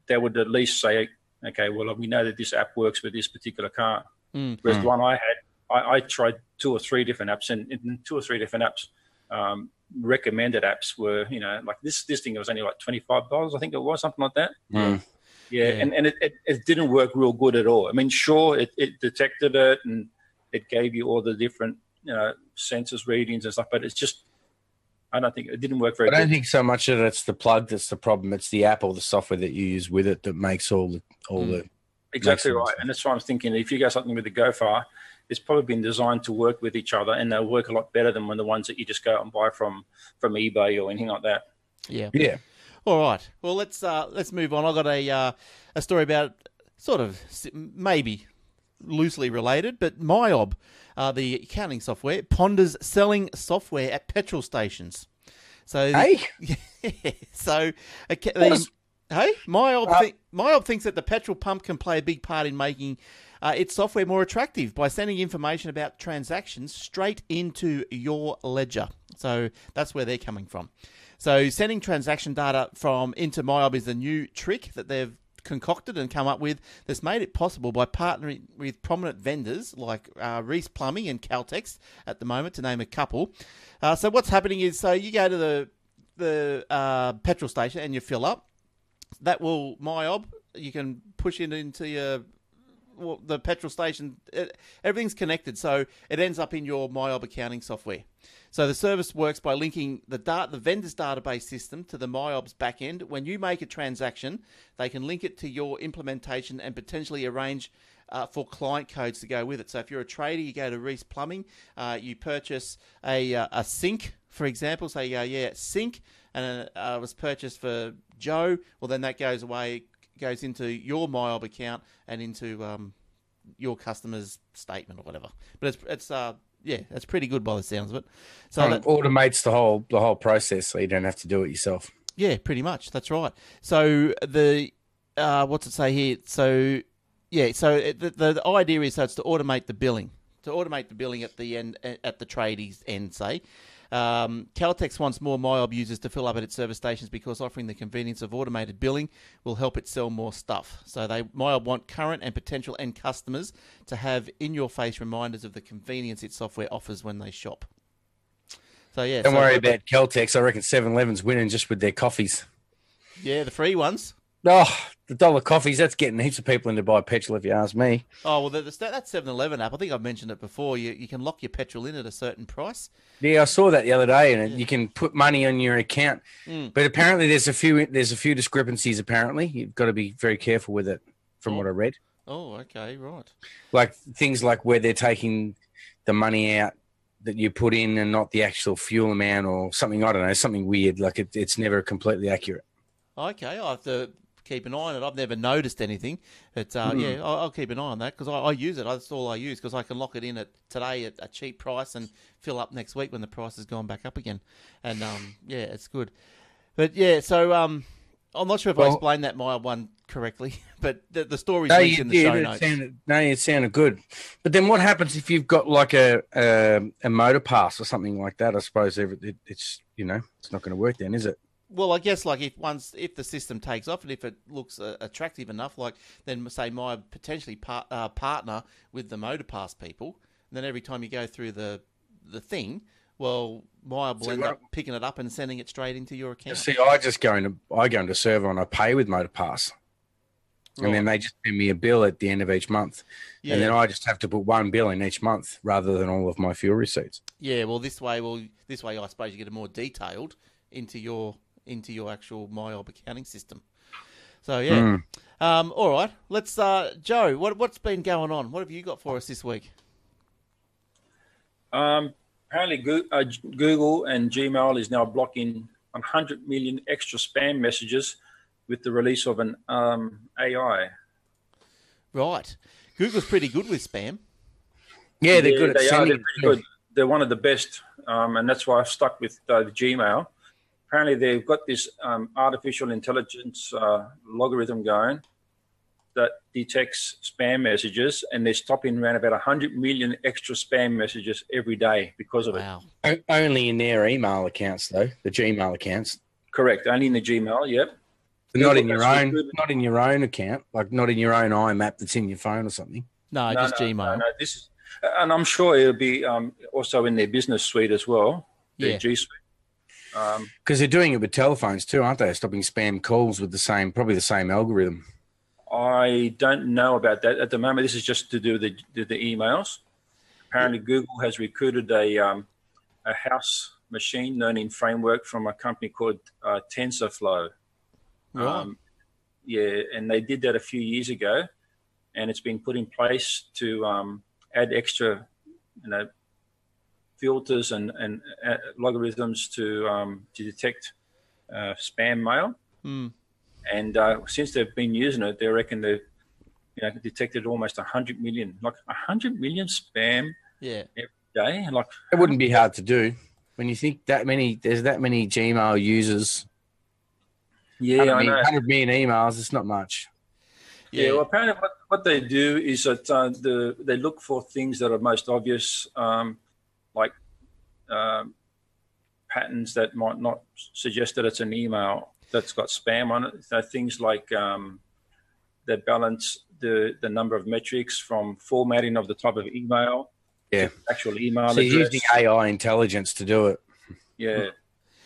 that would at least say, okay, well we know that this app works with this particular car. Mm. Whereas Mm. the one I had, I, I tried two or three different apps, and in two or three different apps, um, recommended apps were, you know, like this this thing was only like twenty five dollars, I think it was something like that. Mm. Yeah, Yeah. and and it, it, it didn't work real good at all. I mean, sure, it, it detected it and it gave you all the different you know sensors readings and stuff, but it's just I don't think it didn't work very well. I don't good. think so much that it's the plug that's the problem. It's the app or the software that you use with it that makes all the all Mm. the. Exactly Makes sense. right, and that's why I'm thinking if you go something with the GoFar, it's probably been designed to work with each other, and they'll work a lot better than when the ones that you just go out and buy from from eBay or anything like that. yeah. Yeah. All right. Well, let's uh, let's move on. I've got a uh, a story about sort of maybe loosely related, but Myob, uh, the accounting software, ponders selling software at petrol stations. So, Hey, so okay, the, is- hey, Myob, Uh, Myob thinks that the petrol pump can play a big part in making uh, its software more attractive by sending information about transactions straight into your ledger. So that's where they're coming from. So sending transaction data from into Myob is a new trick that they've concocted and come up with that's made it possible by partnering with prominent vendors like uh, Reece Plumbing and Caltex at the moment, to name a couple. Uh, so what's happening is, so you go to the the uh, petrol station and you fill up. That will Myob. You can push it into your well, the petrol station. It, everything's connected, so it ends up in your Myob accounting software. So the service works by linking the data, the vendor's database system to the Myob's backend. When you make a transaction, they can link it to your implementation and potentially arrange uh, for client codes to go with it. So if you're a trader, you go to Reece Plumbing, uh, you purchase a uh, a sink, for example. So go, yeah, sink, and uh, was purchased for Joe. Well, then that goes away, goes into your Myob account and into um, your customer's statement or whatever. But it's it's uh yeah, it's pretty good by the sounds of it. So um, that, automates the whole the whole process, so you don't have to do it yourself. yeah, pretty much. That's right. So the uh, what's it say here? So yeah, so the, the the idea is so it's to automate the billing, to automate the billing at the end at the tradies end, say. Um, Caltex wants more MyOb users to fill up at its service stations because offering the convenience of automated billing will help it sell more stuff. So they MyOb want current and potential end customers to have in-your-face reminders of the convenience its software offers when they shop. So yeah, Don't so- worry about Caltex. I reckon 7-Eleven's winning just with their coffees. Yeah, the free ones. Oh, the dollar coffees, that's getting heaps of people in to buy petrol, if you ask me. Oh well, the, the, that 7-Eleven app. I think I've mentioned it before. You you can lock your petrol in at a certain price. Yeah, I saw that the other day, and it you can put money on your account. Mm. But apparently, there's a few there's a few discrepancies. Apparently, you've got to be very careful with it, from what I read. Oh, okay, right. Like things like where they're taking the money out that you put in, and not the actual fuel amount, or something. I don't know, something weird. Like it, it's never completely accurate. Okay, I have to keep an eye on it. I've never noticed anything, but uh, yeah, I'll, I'll keep an eye on that because I, I use it. That's all I use because I can lock it in at today at a cheap price and fill up next week when the price has gone back up again. And um, yeah, it's good. But yeah, so um, I'm not sure if I explained that my one correctly, but the, the story's No, you in the did. show notes. sounded, no, it sounded good. But then what happens if you've got like a a, a motor pass or something like that? I suppose it, it's you know it's not going to work then, is it? Well, I guess like if once if the system takes off and if it looks uh, attractive enough, like then say my potentially par- uh, partner with the motor pass people, and then every time you go through the the thing, well, Maya will So end up picking it up and sending it straight into your account. See, I just go into I go into server and I pay with motor pass, and then they just send me a bill at the end of each month, yeah, and then I just have to put one bill in each month rather than all of my fuel receipts. yeah. Well, this way, well, this way, I suppose you get a more detailed into your into your actual MyOb accounting system. So yeah. Mm. Um, all right, let's uh, Joe. What what's been going on? What have you got for us this week? Um, apparently, uh, Google and Gmail is now blocking 100 million extra spam messages with the release of an um, AI. Right. Google's pretty good with spam. Yeah, they're good at they are. They're pretty good. They're one of the best, um, and that's why I've stuck with uh, the Gmail. Apparently, they've got this um, artificial intelligence uh, logarithm going that detects spam messages, and they're stopping around about 100 million extra spam messages every day because of it. Wow. O- Only in their email accounts, though the Gmail accounts, Correct. Only in the Gmail. Yep. But not in your own, recruited- not in your own account, like not in your own iMap that's in your phone or something. No, No, just no, Gmail. No, no, this is, and I'm sure it'll be um, also in their business suite as well, their Yeah. G Suite. Um, Because they're doing it with telephones too, aren't they? Stopping spam calls with the same, probably the same algorithm. I don't know about that at the moment. This is just to do with the, the, the emails. Apparently, Google has recruited a um, a house machine learning framework from a company called uh, TensorFlow. Right. Um, yeah, and they did that a few years ago, and it's been put in place to um, add extra, you know, filters and and uh, logarithms to um, to detect uh, spam mail. Hmm. And uh, since they've been using it, they reckon they've you know, detected almost 100 million, like 100 million spam Yeah. day. Like, It wouldn't be hard to do when you think that many. There's that many Gmail users. yeah, 100 I know. 100 million emails. It's not much. Yeah, well, apparently what, what they do is that uh, the they look for things that are most obvious, um, like um, patterns that might not suggest that it's an email that's got spam on it. So things like um, they balance the the number of metrics from formatting of the type of email, Yeah. actual email So address. using AI intelligence to do it. Yeah.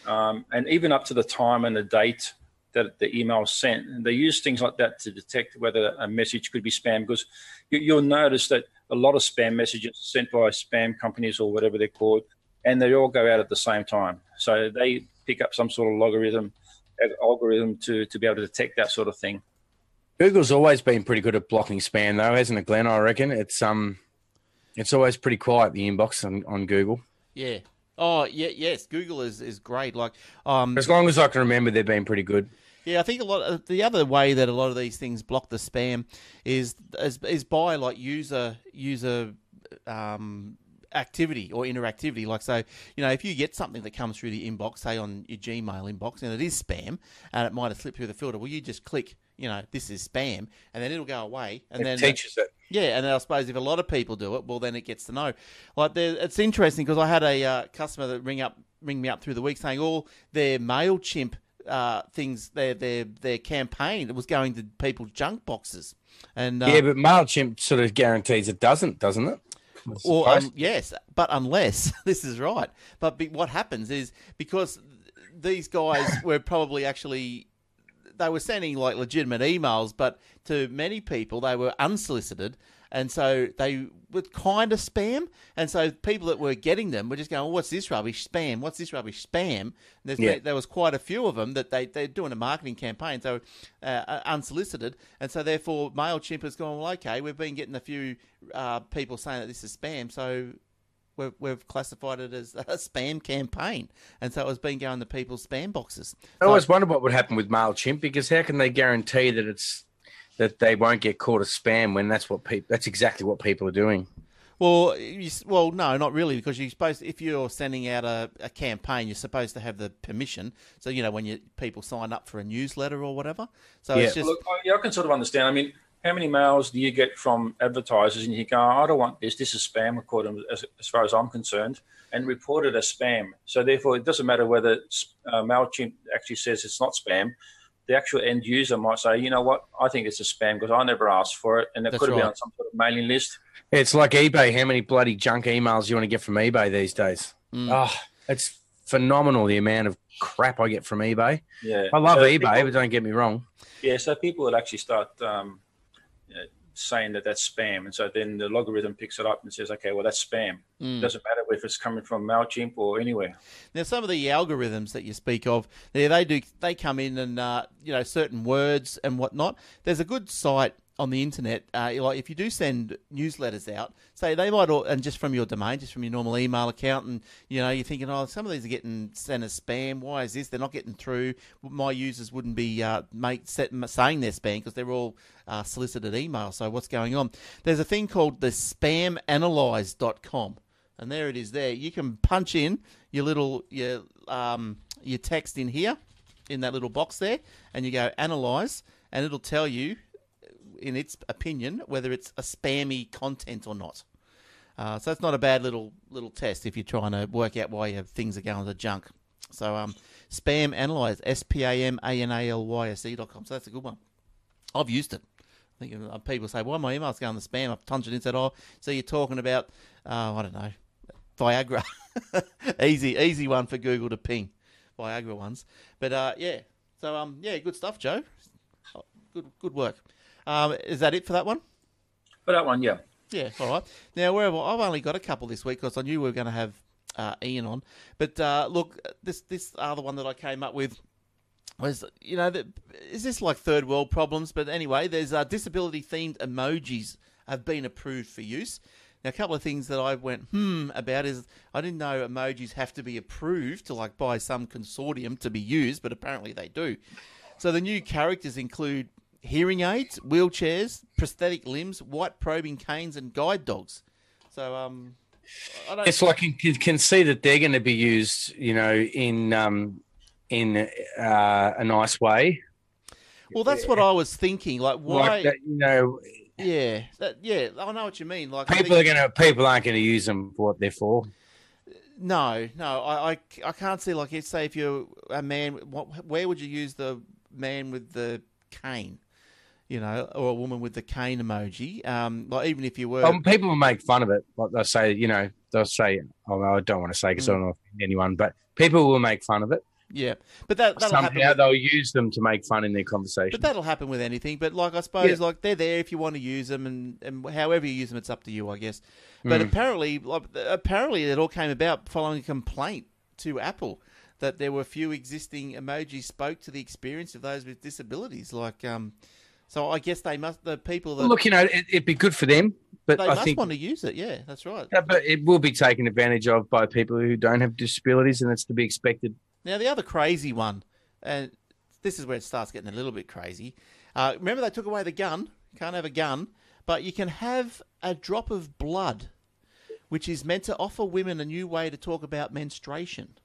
Um, and even up to the time and the date that the email sent. And they use things like that to detect whether a message could be spam because you, you'll notice that a lot of spam messages sent by spam companies or whatever they're called, and they all go out at the same time. So they pick up some sort of logarithm, algorithm to, to be able to detect that sort of thing. Google's always been pretty good at blocking spam, though, hasn't it, Glenn? I reckon it's um, it's always pretty quiet the inbox on, on Google. Yeah. Oh, yeah, yes. Google is, is great. Like, um, As long as I can remember, they've been pretty good. Yeah, I think a lot. Of, the other way that a lot of these things block the spam is is, is by like user user um, activity or interactivity. Like, so you know, if you get something that comes through the inbox, say on your Gmail inbox, and it is spam, and it might have slipped through the filter, well, you just click. You know, this is spam, and then it'll go away, and it then teaches it. Yeah, and I suppose if a lot of people do it, well, then it gets to know. Like, there, it's interesting because I had a uh, customer that ring up ring me up through the week saying all their Mailchimp uh, things, their their their campaign It was going to people's junk boxes, and uh, yeah, but Mailchimp sort of guarantees it doesn't, doesn't it? Or um, yes, but unless this is right, but be, what happens is because these guys were probably actually they were sending like legitimate emails, but to many people they were unsolicited, and so they were kind of spam. And so people that were getting them were just going, oh, "What's this rubbish spam? What's this rubbish spam?" Yeah. there was quite a few of them that they they're doing a marketing campaign, so uh, unsolicited, and so therefore Mailchimp has gone, "Well, okay, we've been getting a few uh, people saying that this is spam, so." We've, we've classified it as a spam campaign, and so it was been going to people's spam boxes. I always wondered what would happen with Mailchimp because how can they guarantee that it's that they won't get caught as spam when that's what people that's exactly what people are doing. Well, you, well, no, not really, because you're supposed. If you're sending out a, a campaign, you're supposed to have the permission. So you know when you people sign up for a newsletter or whatever. So it's just Look, I- yeah, I can sort of understand. I mean, how many mails do you get from advertisers and you go, I don't want this, this is spam, according as, as far as I'm concerned, and report it as spam. So therefore, it doesn't matter whether uh, MailChimp actually says it's not spam. The actual end user might say, you know what, I think it's a spam because I never asked for it, and it That's could have been on some sort of mailing list. It's like eBay. How many bloody junk emails you want to get from eBay these days? Mm. Oh, it's phenomenal the amount of crap I get from eBay. Yeah, I love So eBay, people- but don't get me wrong. Yeah, so people will actually start um, you know, saying that that's spam, and so then the logarithm picks it up and says, okay, well that's spam. Mm. Doesn't matter if it's coming from Mailchimp or anywhere. Now, some of the algorithms that you speak of, they, they do they come in and uh, you know certain words and whatnot. There's a good site on the internet. Uh, like if you do send newsletters out, say they might all, and just from your domain, just from your normal email account, and you know you're thinking, oh, some of these are getting sent as spam. Why is this? They're not getting through. My users wouldn't be uh, make, set, saying they're spam because they're all uh, solicited emails. So what's going on? There's a thing called the spamanalyze.com and there it is. There you can punch in your little your um your text in here in that little box there, and you go analyze, and it'll tell you in its opinion whether it's a spammy content or not. Uh, so it's not a bad little little test if you're trying to work out why your things are going to junk. So um, spam analyze s p a m a n a l y s e dot com. So that's a good one. I've used it. I think uh, people say, "Why my emails going to spam?" I've punched it in said, "Oh, so you're talking about, uh, I don't know, Viagra. easy, easy one for Google to ping. Viagra ones. But uh, yeah, so um, yeah, good stuff, Joe. Good, good work. Um, is that it for that one? For that one, yeah. Yeah, all right. Now, wherever I've only got a couple this week because I knew we were going to have uh, Ian on. But uh, look, this this other one that I came up with was, you know, is this like third world problems? But anyway, there's uh, disability themed emojis have been approved for use. Now, a couple of things that I went hmm about is I didn't know emojis have to be approved to like by some consortium to be used, but apparently they do. So the new characters include hearing aids, wheelchairs, prosthetic limbs, white probing canes, and guide dogs. So um, I don't. It's like you can, see that they're going to be used, you know, in um, in uh, a nice way. well, that's what I was thinking. Like, why? Like that, you know, Yeah, that, yeah. I know what you mean. Like, people are going to people aren't going to use them for what they're for. No, no. I, I, I can't see like, say, if you're a man, what, where would you use the man with the cane? You know, or a woman with the cane emoji. Um, like even if you were, Um, people will make fun of it. Like they'll say, you know, they'll say, oh, I don't want to say because I don't know anyone, but people will make fun of it. yeah. But that that'll happen. Somehow With, they'll use them to make fun in their conversation. but that'll happen with anything. But like, I suppose, Yeah. like they're there if you want to use them, and, and however you use them, it's up to you, I guess. But Mm. apparently, like, apparently, it all came about following a complaint to Apple that there were few existing emojis spoke to the experience of those with disabilities. Like, um, so I guess they must the people that Well, Look, you know, it, it'd be good for them, but they I must think want to use it. Yeah, that's right. Yeah, but it will be taken advantage of by people who don't have disabilities, and it's to be expected. Now the other crazy one, and this is where it starts getting a little bit crazy. Uh, remember they took away the gun. You Can't have a gun, but you can have a drop of blood, which is meant to offer women a new way to talk about menstruation.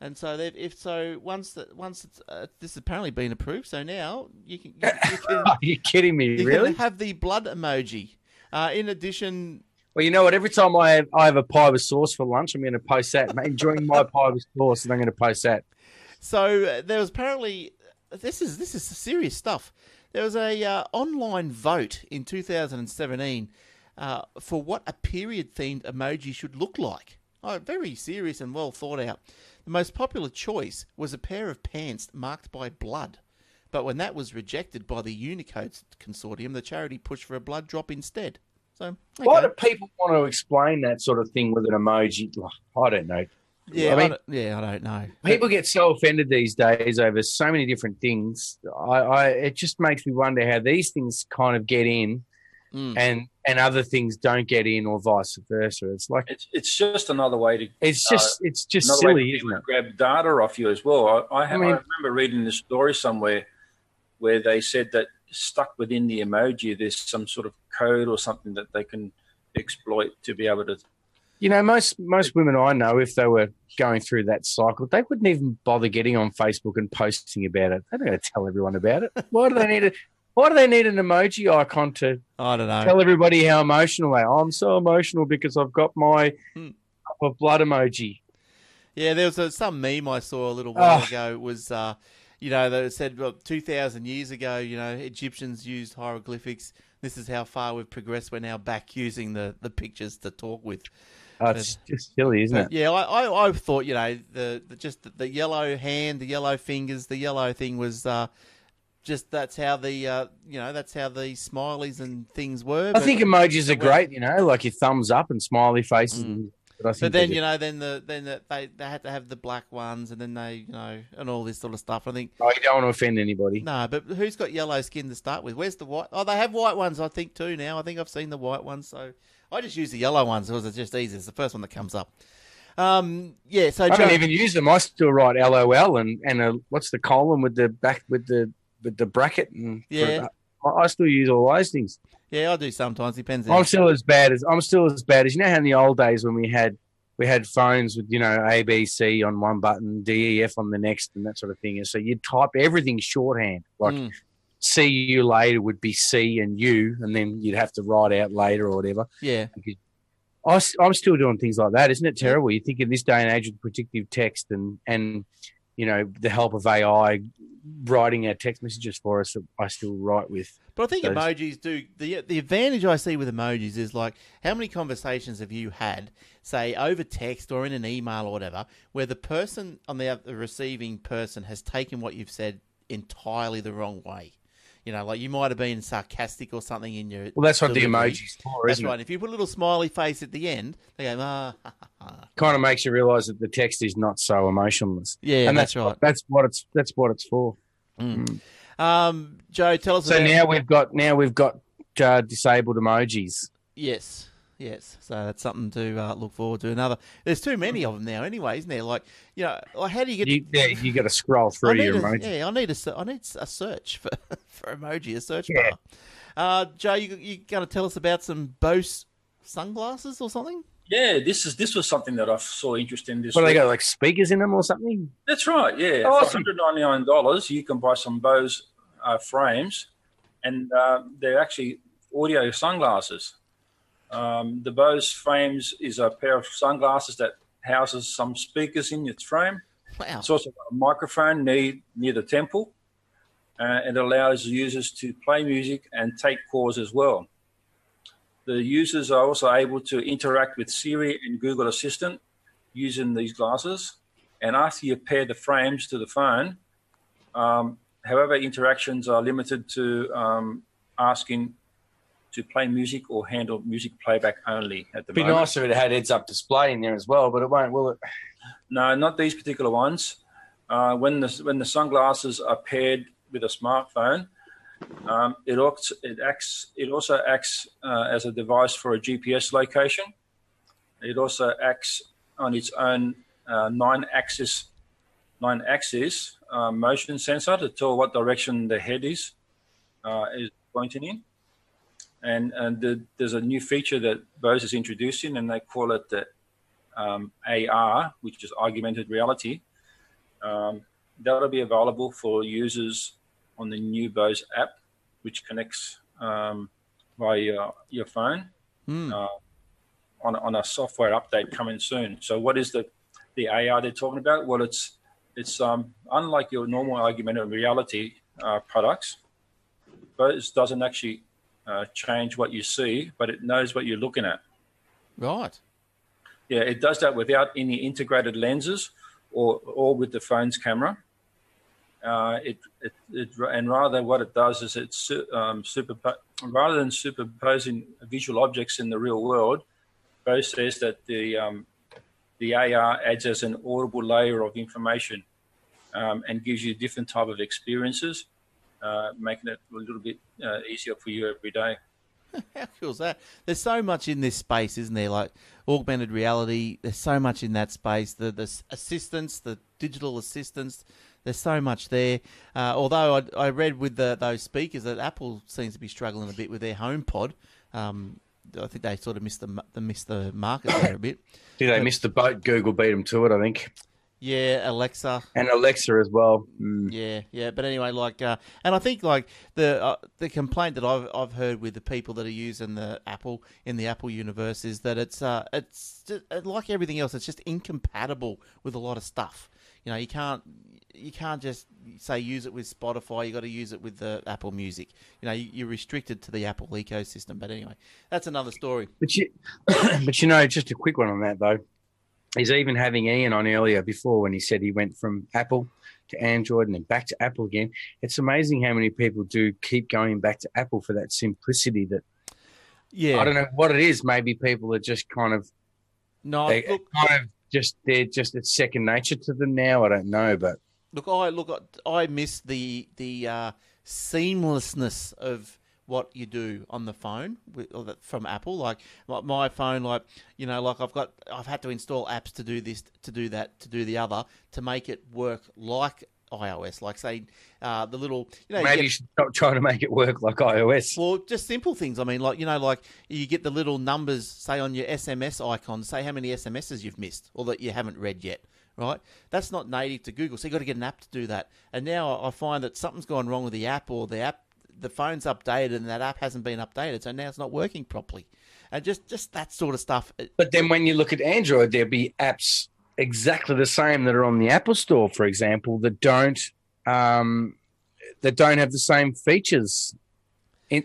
And so, they've, if so, once that once it's, uh, this has apparently been approved, so now you can you, you can Are you kidding me? you really? can have the blood emoji. Uh, in addition, Well, you know what? Every time I have, I have a pie with sauce for lunch, I'm going to post that. I'm enjoying my pie with sauce, and I'm going to post that. So uh, there was apparently this is this is serious stuff. There was a uh, online vote in 2017 uh, for what a period themed emoji should look like. Oh, very serious and well thought out. The most popular choice was a pair of pants marked by blood. But when that was rejected by the Unicode consortium, the charity pushed for a blood drop instead. So, okay. Why do people want to explain that sort of thing with an emoji? I don't know. yeah, I I mean- don't, yeah, I don't know. People get so offended these days over so many different things. I, I it just makes me wonder how these things kind of get in, Mm. and and other things don't get in, or vice versa. It's like It's it's just another way to it's uh, just it's just silly, isn't it? grab data off you as well. I, I, have, I, mean- remember reading this story somewhere where they said that stuck within the emoji, there's some sort of code or something that they can exploit to be able to. You know, most most women I know, if they were going through that cycle, they wouldn't even bother getting on Facebook and posting about it. They're not going to tell everyone about it. Why do they need a Why do they need an emoji icon to I don't know. tell everybody how emotional they are? I'm so emotional because I've got my Hmm. cup of blood emoji. Yeah, there was a, some meme I saw a little while Oh. ago. It was, uh, you know, that said well, 2,000 years ago, you know, Egyptians used hieroglyphics. This is how far we've progressed. We're now back using the, the pictures to talk with. Oh, it's just silly, isn't it? Yeah, I, I, I thought, you know, the, the just the, the yellow hand, the yellow fingers, the yellow thing was uh, just that's how the, uh, you know, that's how the smileys and things were. I think emojis are great. You know, like your thumbs up and smiley faces. Mm. But But then you know, then the then the, they they had to have the black ones, and then they you know, and all this sort of stuff. I think oh, you don't want to offend anybody. no, but who's got yellow skin to start with? Where's the white? Oh, they have white ones, I think too. Now I think I've seen the white ones, so I just use the yellow ones because it's just easy. It's the first one that comes up. Um, yeah. So I Joe, don't even use them. I still write LOL and and a, what's the colon with the back with the the bracket and Yeah. I, I still use all those things. yeah, I do sometimes. Depends. I'm still as bad as I'm still as bad as you know how in the old days when we had we had phones with you know A B C on one button, D E F on the next, and that sort of thing. And so you'd type everything shorthand, like Mm. see you later would be C and U, and then you'd have to write out later or whatever. yeah, I, am still doing things like that. Isn't it terrible? You think in this day and age with predictive text and and you know the help of AI writing our text messages for us, I still write with. but I think Those- emojis do the the advantage I see with emojis is like how many conversations have you had, say over text or in an email or whatever, where the person on the, the receiving person has taken what you've said entirely the wrong way. You know, like you might have been sarcastic or something in your. Well, that's what the delivery. emojis for, That's right. If you put a little smiley face at the end, they go, ah, ha, ha, ha." it? Kind of makes you realise that the text is not so emotionless. yeah, and that's, that's right. what, that's what it's that's what it's for. Mm. Um, Joe, tell us So about. now we've got now we've got uh, disabled emojis. Yes, yes. So that's something to uh, look forward to. Another. There's too many of them now, anyway, isn't there? Like, you know, like how do you get? You, yeah, you got to scroll through need your a, emojis. yeah, I need a, se- I need a search for, for emoji, a search Yeah. bar. Uh, Joe, you you going to tell us about some Bose sunglasses or something? Yeah, this is this was something that I saw interesting. This What do they got like speakers in them or something? That's right. Yeah, Awesome. for hundred ninety nine dollars, you can buy some Bose uh, frames, and uh, they're actually audio sunglasses. Um, the Bose frames is a pair of sunglasses that houses some speakers in its frame. Wow. It's also got a microphone near near the temple, uh, and allows users to play music and take calls as well. The users are also able to interact with Siri and Google Assistant using these glasses. And after you pair the frames to the phone, um, however, interactions are limited to um, asking to play music or handle music playback only at the It'd be moment. nicer if it had heads up display in there as well, but it won't, will it? No, not these particular ones. Uh, when the when the sunglasses are paired with a smartphone, um, it acts it acts it also acts uh, as a device for a GPS location. It also acts on its own uh, nine-axis nine-axis uh, motion sensor to tell what direction the head is uh, is pointing in. And and the, there's a new feature that Bose is introducing, and they call it the um, AR, which is augmented reality, um, that'll be available for users on the new Bose app, which connects um, via your, your phone. Hmm. Uh, on, on a software update coming soon. So what is the the AR they're talking about? Well, it's it's um, unlike your normal augmented reality uh, products, Bose doesn't actually uh, change what you see, but it knows what you're looking at. Right. Yeah, it does that without any integrated lenses or or with the phone's camera. Uh, it, it, it, and rather what it does is it's um, super rather than superposing visual objects in the real world, Bose says that the um, the AR adds as an audible layer of information um, and gives you different type of experiences, uh, making it a little bit uh, easier for you every day. How cool is that? There's so much in this space, isn't there? Like augmented reality. There's so much in that space. The the assistants, the digital assistance, There's so much there. Uh, although I, I, read with the, those speakers that Apple seems to be struggling a bit with their HomePod. Um, I think they sort of missed the, the missed the market there a bit. Did they miss the boat? Google beat them to it, I think. Yeah, Alexa and Alexa as well. Mm. Yeah, yeah. But anyway, like, uh, and I think like the uh, the complaint that I've I've heard with the people that are using the Apple in the Apple universe is that it's uh it's just, uh, like everything else. It's just incompatible with a lot of stuff. You know, you can't you can't just say use it with Spotify. You got to use it with the Apple Music. You know, you're restricted to the Apple ecosystem. But anyway, that's another story. But you, but you know, just a quick one on that though. He's even having Ian on earlier before when he said he went from Apple to Android and then back to Apple again. It's amazing how many people do keep going back to Apple for that simplicity that. Yeah, I don't know what it is. Maybe people are just kind of no, look, kind of just they're just it's second nature to them now. I don't know, but Look, I look, I miss the the uh, seamlessness of what you do on the phone with, from Apple. Like my phone, like you know, like I've got, I've had to install apps to do this, to do that, to do the other, to make it work like iOS. Like say uh, the little, you know, maybe you, get, you should stop trying to make it work like iOS. Well, just simple things. I mean, like you know, like you get the little numbers, say on your SMS icon, say how many SMSs you've missed or that you haven't read yet right? That's not native to Google, so you've got to get an app to do that. And now I find that something's gone wrong with the app, or the app, the phone's updated, and that app hasn't been updated, so now it's not working properly. And just just that sort of stuff. But then when you look at Android, there'll be apps exactly the same that are on the Apple Store, for example, that don't um, that don't have the same features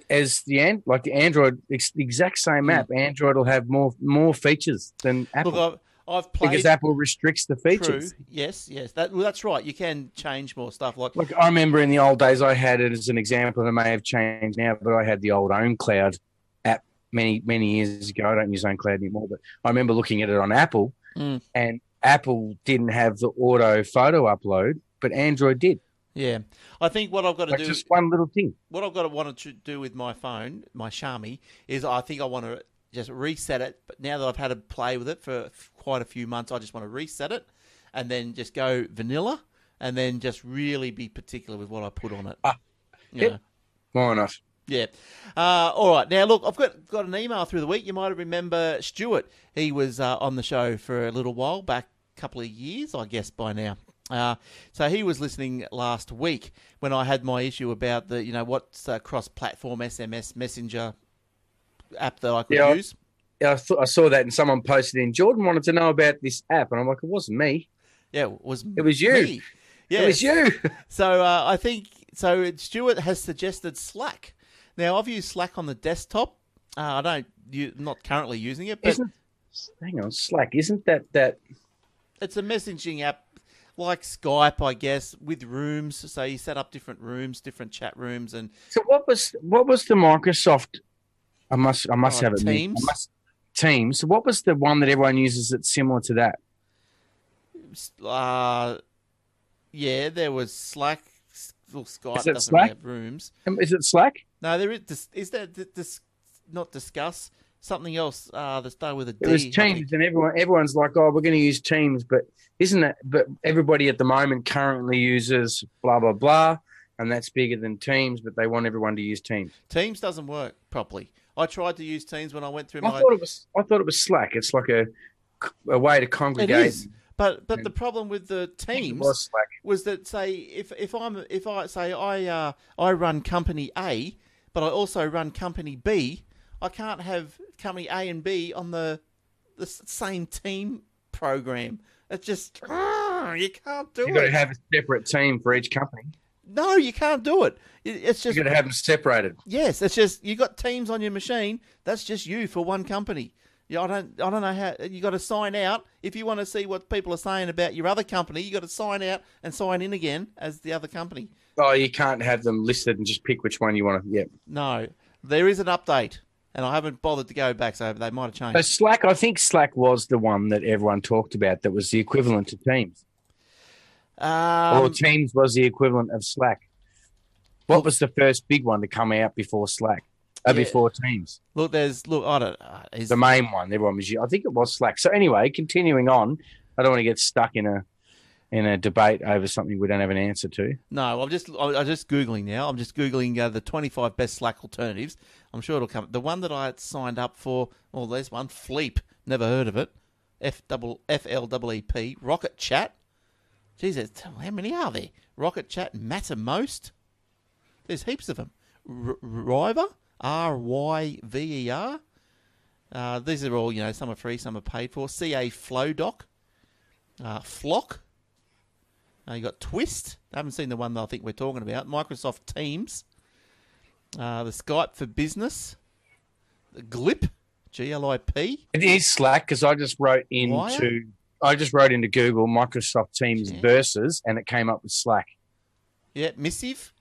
as the like the Android, It's the exact same hmm. app. Android will have more more features than Apple. Look, I've played because Apple restricts the features. True. Yes, yes, that, well, that's right. You can change more stuff. Like, like I remember in the old days, I had it as an example. It may have changed now, but I had the old OwnCloud app many many years ago. I don't use OwnCloud anymore, but I remember looking at it on Apple, mm. and Apple didn't have the auto photo upload, but Android did. Yeah, I think what I've got to like do just one little thing. What I've got to want to do with my phone, my Xiaomi, is I think I want to just reset it. But now that I've had to play with it for quite a few months, I just want to reset it and then just go vanilla and then just really be particular with what I put on it. Ah, yep. More enough. Yeah. Uh, all right. Now, look, I've got got an email through the week. You might remember Stuart. He was uh, on the show for a little while back, a couple of years, I guess, by now. Uh, so he was listening last week when I had my issue about the, you know, what's cross-platform SMS messenger app that I could yeah, use. I, th- I saw that and someone posted in. Jordan wanted to know about this app, and I'm like, it wasn't me. Yeah, it was. Me. It was you. Me. Yeah, it was you. so uh, I think so. Stuart has suggested Slack. Now I've used Slack on the desktop. Uh, I don't. You not currently using it, but isn't, hang on, Slack isn't that that? It's a messaging app like Skype, I guess, with rooms. So you set up different rooms, different chat rooms, and so what was what was the Microsoft I must I must oh, have it. Teams. Must, teams. What was the one that everyone uses that's similar to that? Uh, yeah, there was Slack. Well, Skype is it doesn't Slack? have rooms. Um, is it Slack? No, there is. Is that this? Not discuss something else. Uh, that started with a D. It was Teams, and everyone everyone's like, "Oh, we're going to use Teams," but isn't that? But everybody at the moment currently uses blah blah blah, and that's bigger than Teams. But they want everyone to use Teams. Teams doesn't work properly. I tried to use Teams when I went through I my. thought it was. I thought it was Slack. It's like a a way to congregate. It is, but but the problem with the Teams was, was, that say if if I'm if I say I uh, I run company A, but I also run company B, I can't have company A and B on the the same team program. It's just ah, you can't do it. You've got to have a separate team for each company. No, you can't do it. It- It's just You've just got to have them separated. yes. It's just you got teams on your machine. That's just you for one company. Yeah, I don't. I don't know how you got to sign out if you want to see what people are saying about your other company. You got to sign out and sign in again as the other company. Oh, you can't have them listed and just pick which one you want to. Yeah. No, there is an update, and I haven't bothered to go back, so they might have changed. So. Slack, I think Slack was the one that everyone talked about that was the equivalent to Teams. Or Um, Teams was the equivalent of Slack. What was the first big one to come out before Slack? Uh, Yeah. Before Teams, look, there's look. I don't. Uh, is, the main one. Everyone was. I think it was Slack. So anyway, continuing on, I don't want to get stuck in a in a debate over something we don't have an answer to. No, I'm just I'm I'm just googling now. I'm just googling uh, the 25 best Slack alternatives. I'm sure it'll come. The one that I had signed up for. Oh, there's one. Fleep. Never heard of it. F double F L double E P. Rocket Chat. Jesus, how many are there? Rocket Chat Mattermost. There's heaps of them. R- Ryver. R Y V E R. Uh, these are all you know. Some are free, some are paid for. C A Flowdock. Uh, Flock. Uh, you got Twist. I haven't seen the one that I think we're talking about. Microsoft Teams. Uh, the Skype for Business. The Glip. G L I P. It is Slack because I just wrote into Wire? I just wrote into Google Microsoft Teams Yeah. versus, and it came up with Slack. Yeah, Missive.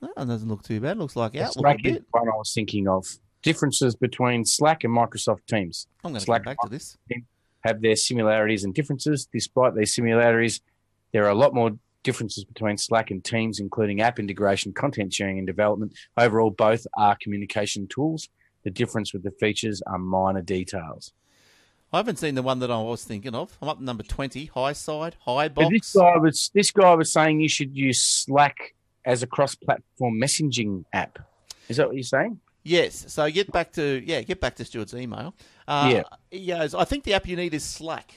That one doesn't look too bad. Looks like Outlook Slack a is bit. one I was thinking of. Differences between Slack and Microsoft Teams I'm going to Slack back to this. have their similarities and differences. Despite their similarities, there are a lot more differences between Slack and Teams, including app integration, content sharing, and development. Overall, both are communication tools. The difference with the features are minor details. I haven't seen the one that I was thinking of. I'm up number 20. High side. High But box. this guy was this guy was saying you should use Slack as a cross-platform messaging app. Is that what you're saying? Yes. So get back to yeah, get back to Stuart's email. Uh, Yeah. Goes, I think the app you need is Slack.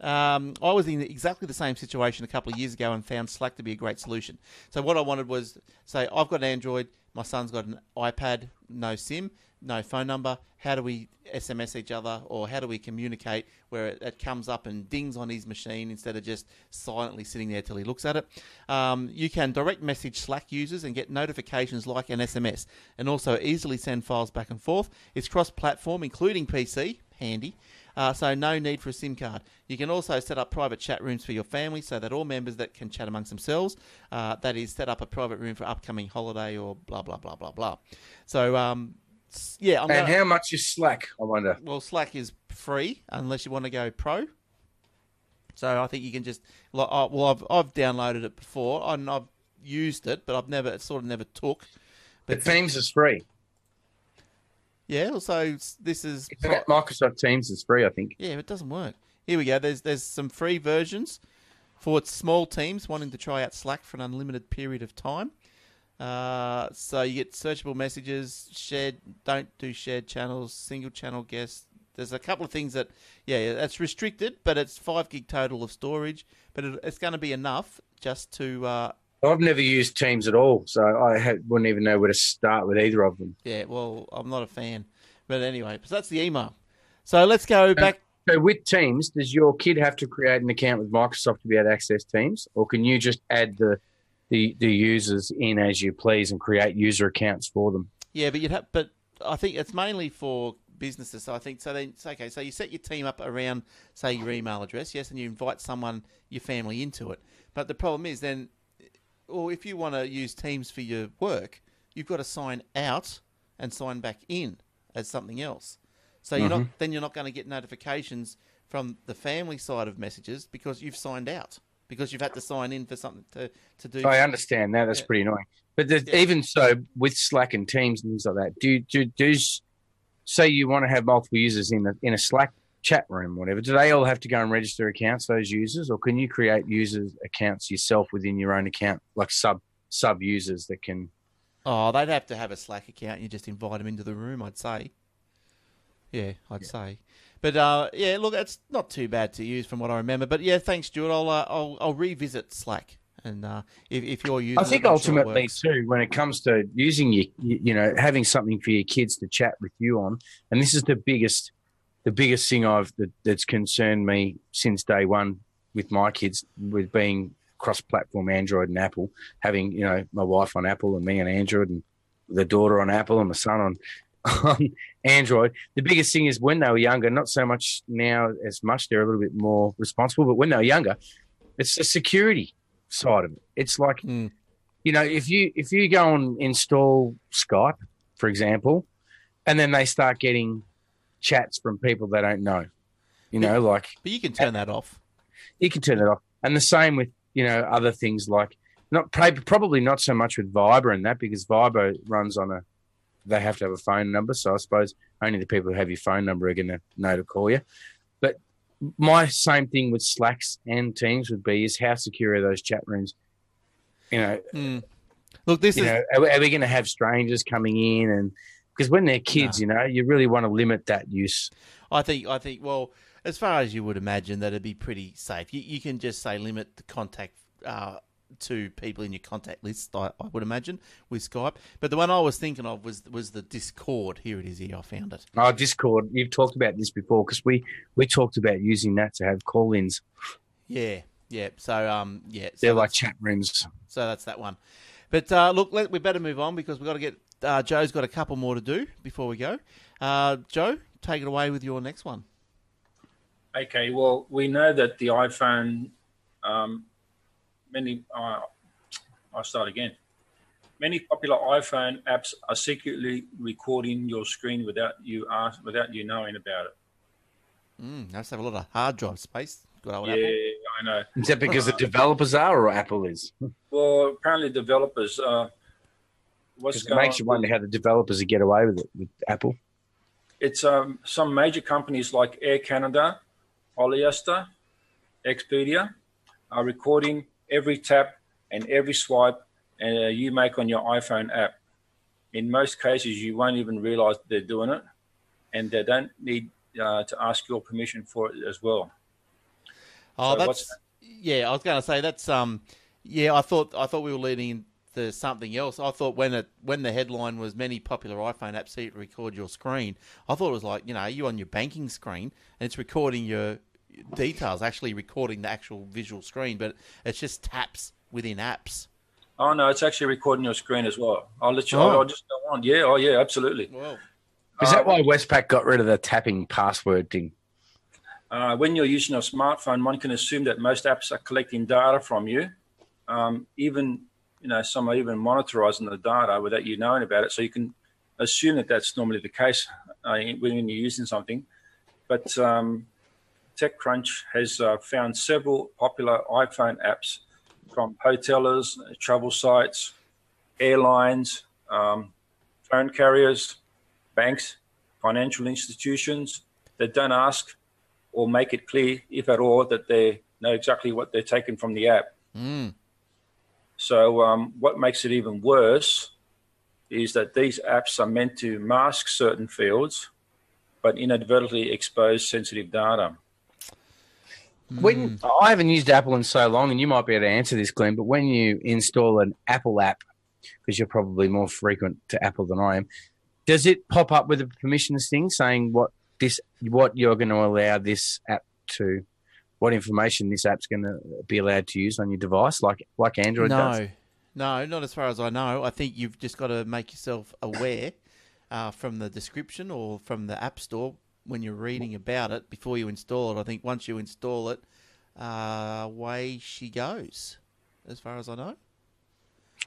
Um, I was in exactly the same situation a couple of years ago and found Slack to be a great solution. So what I wanted was say I've got an Android, my son's got an iPad, no SIM, no phone number. How do we SMS each other, or how do we communicate where it, it comes up and dings on his machine instead of just silently sitting there till he looks at it? Um, you can direct message Slack users and get notifications like an SMS, and also easily send files back and forth. It's cross-platform, including PC. Handy. Uh, so no need for a SIM card. You can also set up private chat rooms for your family so that all members that can chat amongst themselves. Uh, that is, set up a private room for upcoming holiday or blah blah blah blah blah. So um, yeah, I'm And gonna, how much is Slack? I wonder. well, Slack is free unless you want to go pro. So I think you can just like, well, I've I've downloaded it before and I've used it, but I've never it sort of never took. But Teams is free. Yeah, Also, this is? Microsoft Teams is free, I think. Yeah, it doesn't work. Here we go. There's there's some free versions for small teams wanting to try out Slack for an unlimited period of time. Uh, so you get searchable messages, shared. Don't do shared channels, single channel guests. There's a couple of things that, yeah, that's restricted, but it's five gig total of storage. But it, it's going to be enough just to, uh, I've never used Teams at all, so I ha- wouldn't even know where to start with either of them. yeah. Well, I'm not a fan, but anyway, so that's the email. So let's go back. So with Teams, does your kid have to create an account with Microsoft to be able to access Teams, or can you just add the the, the users in as you please and create user accounts for them? Yeah, but you'd have, but I think it's mainly for businesses. So I think so. Then okay. So you set your team up around, say, your email address, yes, and you invite someone, your family, into it. But the problem is then, or if you want to use Teams for your work, you've got to sign out and sign back in as something else. So you're not mm-hmm. then you're not going to get notifications from the family side of messages because you've signed out because you've had to sign in for something to to do. Oh, I understand that. That's Yeah. pretty annoying. But Yeah. even so, with Slack and Teams and things like that, do do do say you want to have multiple users in a in a Slack chat room, whatever? Do they all have to go and register accounts those users, or can you create users accounts yourself within your own account, like sub sub users that can? Oh, they'd have to have a Slack account. You just invite them into the room, I'd say. Yeah, I'd say. But uh, yeah, look, it's not too bad to use from what I remember. But yeah, thanks, Stuart. I'll uh, I'll, I'll revisit Slack, and uh, if if you're using, I think sure it ultimately works. too, when it comes to using you, you know, having something for your kids to chat with you on, and this is the biggest the biggest thing I've that, that's concerned me since day one with my kids with being cross-platform Android and Apple, having you know my wife on Apple and me on Android and the daughter on Apple and my son on on Android. The biggest thing is when they were younger, not so much now as much. They're a little bit more responsible, but when they were younger, it's the security side of it. It's like Mm. you know if you if you go and install Skype, for example, and then they start getting chats from people they don't know, you know, like But you can turn that off. you can turn it off. And the same with you know other things like not probably not so much with Viber and that because Viber runs on a they have to have a phone number. So I suppose only the people who have your phone number are going to know to call you. But my same thing with Slacks and Teams would be is how secure are those chat rooms? You know, Mm. Look, this you is know, are, are we going to have strangers coming in and because when they're kids, you know, you really want to limit that use. I think I think well, as far as you would imagine, that it'd be pretty safe. You, you can just say limit the contact uh, to people in your contact list. I, I would imagine with Skype. But the one I was thinking of was was the Discord. Here it is. Here I found it. Oh, Discord. You've talked about this before because we we talked about using that to have call-ins. Yeah, yeah. So um, yeah. So They're like chat rooms. So that's that one. But uh, look, let, we better move on because we've got to get. Uh, Joe's got a couple more to do before we go. Uh, Joe, take it away with your next one. Okay, well, we know that the iPhone, um, many, uh, I'll start again. Many popular iPhone apps are secretly recording your screen without you ask, without you knowing about it. Mm, that's have a lot of hard drive space. Good old yeah, Apple. I know. Is that because the developers are or Apple is? Well, apparently developers, uh, what's Because it going makes you wonder how the developers get away with it with Apple. It's um, some major companies like Air Canada, Hollister, Expedia are recording every tap and every swipe uh, you make on your iPhone app. In most cases, you won't even realize they're doing it, and they don't need uh, to ask your permission for it as well. Oh, So that's what's yeah. I was going to say that's um, yeah. I thought I thought we were leading into something else. I thought when it when the headline was many popular iPhone apps see to record your screen, I thought it was like you know you on your banking screen and it's recording your details, actually recording the actual visual screen, but it's just taps within apps. Oh no, it's actually recording your screen as well. I'll let you. Oh. I'll just go on. Yeah. Oh yeah. Absolutely. Well, Is Uh, that why Westpac got rid of the tapping password thing? Uh, when you're using a smartphone, one can assume that most apps are collecting data from you. Um, even, you know, some are even monitorizing the data without you knowing about it. So you can assume that that's normally the case uh, when you're using something. But um, TechCrunch has uh, found several popular iPhone apps from hotelers, travel sites, airlines, um, phone carriers, banks, financial institutions that don't ask or make it clear, if at all, that they know exactly what they're taking from the app. mm, So, um, what makes it even worse is that these apps are meant to mask certain fields, but inadvertently expose sensitive data. When I haven't used Apple in so long, and you might be able to answer this, Glenn, but when you install an Apple app, because you're probably more frequent to Apple than I am, does it pop up with a permissions thing saying what this what you're going to allow this app to, what information this app's going to be allowed to use on your device, like like Android does? no, no, not as far as I know. I think you've just got to make yourself aware uh, from the description or from the app store when you're reading about it before you install it. I think once you install it, uh, away she goes. As far as I know,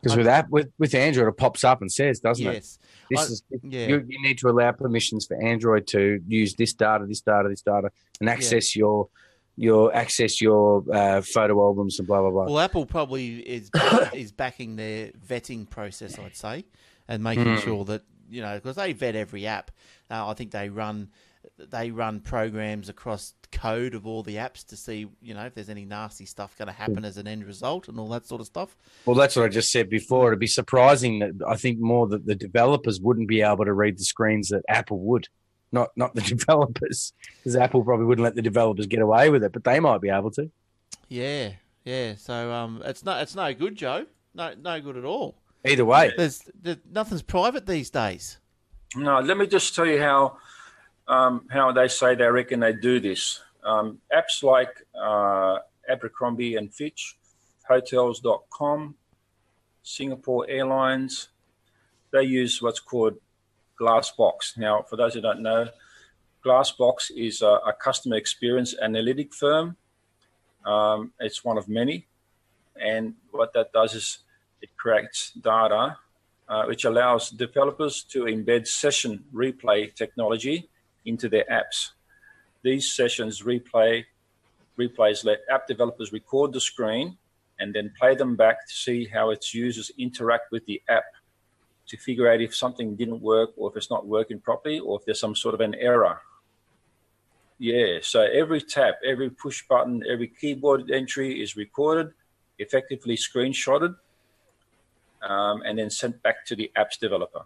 Because with app with with Android, it pops up and says, doesn't it? yes. This I- is yeah. you, you need to allow permissions for Android to use this data, this data, this data, and access your your access your uh, photo albums and blah blah blah. Well, Apple probably is is backing their vetting process, I'd say, and making Hmm. sure that you know because they vet every app. Uh, I think they run they run programs across code of all the apps to see you know if there's any nasty stuff going to happen as an end result and all that sort of stuff. Well, that's what I just said before. It'd be surprising that I think more that the developers wouldn't be able to read the screens that Apple would, not not the developers, because Apple probably wouldn't let the developers get away with it, but they might be able to. Yeah, yeah. So um, it's not it's no good, Joe. No, no good at all. Either way, There's, there, nothing's private these days. No, let me just tell you how um, how they say they reckon they do this. Um, apps like uh, Abercrombie and Fitch, Hotels.com, Singapore Airlines, they use what's called Glassbox. Now, for those who don't know, Glassbox is a, a customer experience analytic firm. Um, it's one of many, and what that does is it creates data uh, which allows developers to embed session replay technology into their apps. These sessions replay replays let app developers record the screen and then play them back to see how its users interact with the app to figure out if something didn't work or if it's not working properly or if there's some sort of an error. Yeah, so every tap, every push button, every keyboard entry is recorded, effectively screenshotted, um, and then sent back to the apps developer.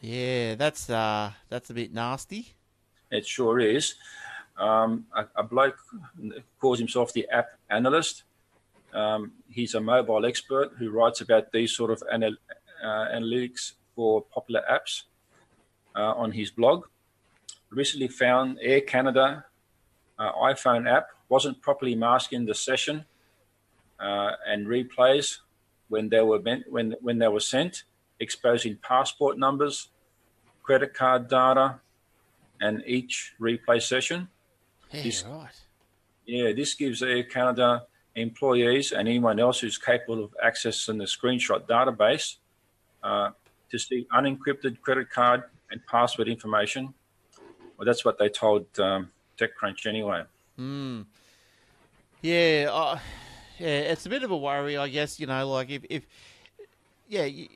Yeah, that's uh, that's a bit nasty. It sure is. Um, a, a, bloke calls himself the app analyst. Um, he's a mobile expert who writes about these sort of anal- uh, analytics for popular apps uh, on his blog. Recently found Air Canada uh, iPhone app wasn't properly masking the session uh, and replays when they were meant, when when they were sent, exposing passport numbers, credit card data, and each replay session. Yeah, This- right. Yeah, this gives Air Canada employees and anyone else who's capable of accessing the screenshot database uh, to see unencrypted credit card and password information. Well, that's what they told um, TechCrunch anyway. Mm. Yeah, uh, yeah, it's a bit of a worry, I guess. You know, like if, if yeah, you,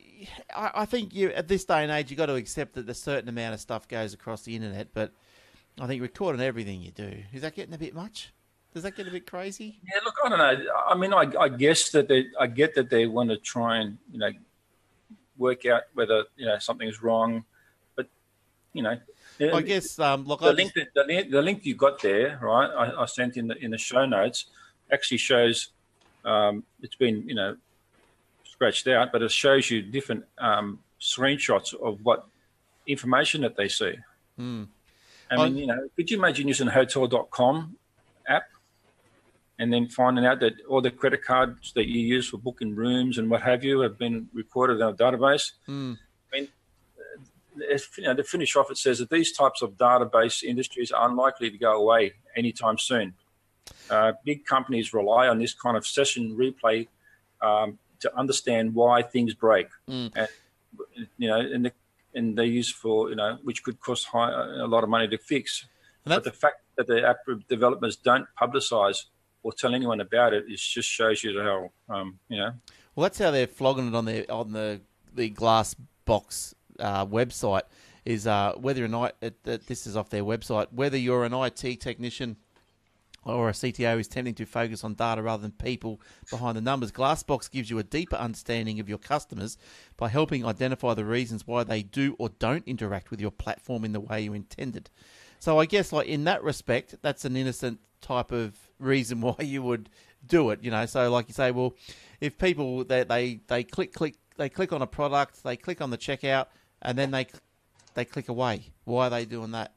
I, I think you at this day and age you got to accept that a certain amount of stuff goes across the internet, but I think recording everything you do is that getting a bit much? Does that get a bit crazy? Yeah, look, I don't know. I mean, I, I guess that they, I get that they want to try and you know work out whether you know something's wrong, but you know, I guess. Um, look, the I link that the, link- the link you got there, right? I, I sent in the in the show notes actually shows um, it's been you know scratched out, but it shows you different um, screenshots of what information that they see. Hmm. I I- mean, you know, could you imagine using a Hotel.com app and then finding out that all the credit cards that you use for booking rooms and what have you have been recorded in a database? Hmm. I mean, you know, to finish off, it says that these types of database industries are unlikely to go away anytime soon. Uh, big companies rely on this kind of session replay um, to understand why things break, Mm. and you know, and the, and they use for you know, which could cost high, a lot of money to fix. But the fact that the app developers don't publicize or tell anyone about it, it just shows you how um, you know. well, that's how they're flogging it on their on the the glass box uh, website. Is uh, whether or not it, this is off their website, whether you're an IT technician or a CTO is tending to focus on data rather than people behind the numbers. Glassbox gives you a deeper understanding of your customers by helping identify the reasons why they do or don't interact with your platform in the way you intended. So I guess like in that respect, that's an innocent type of reason why you would do it. You know, so like you say, well, if people they they, they click click they click on a product, they click on the checkout, and then they they click away. Why are they doing that?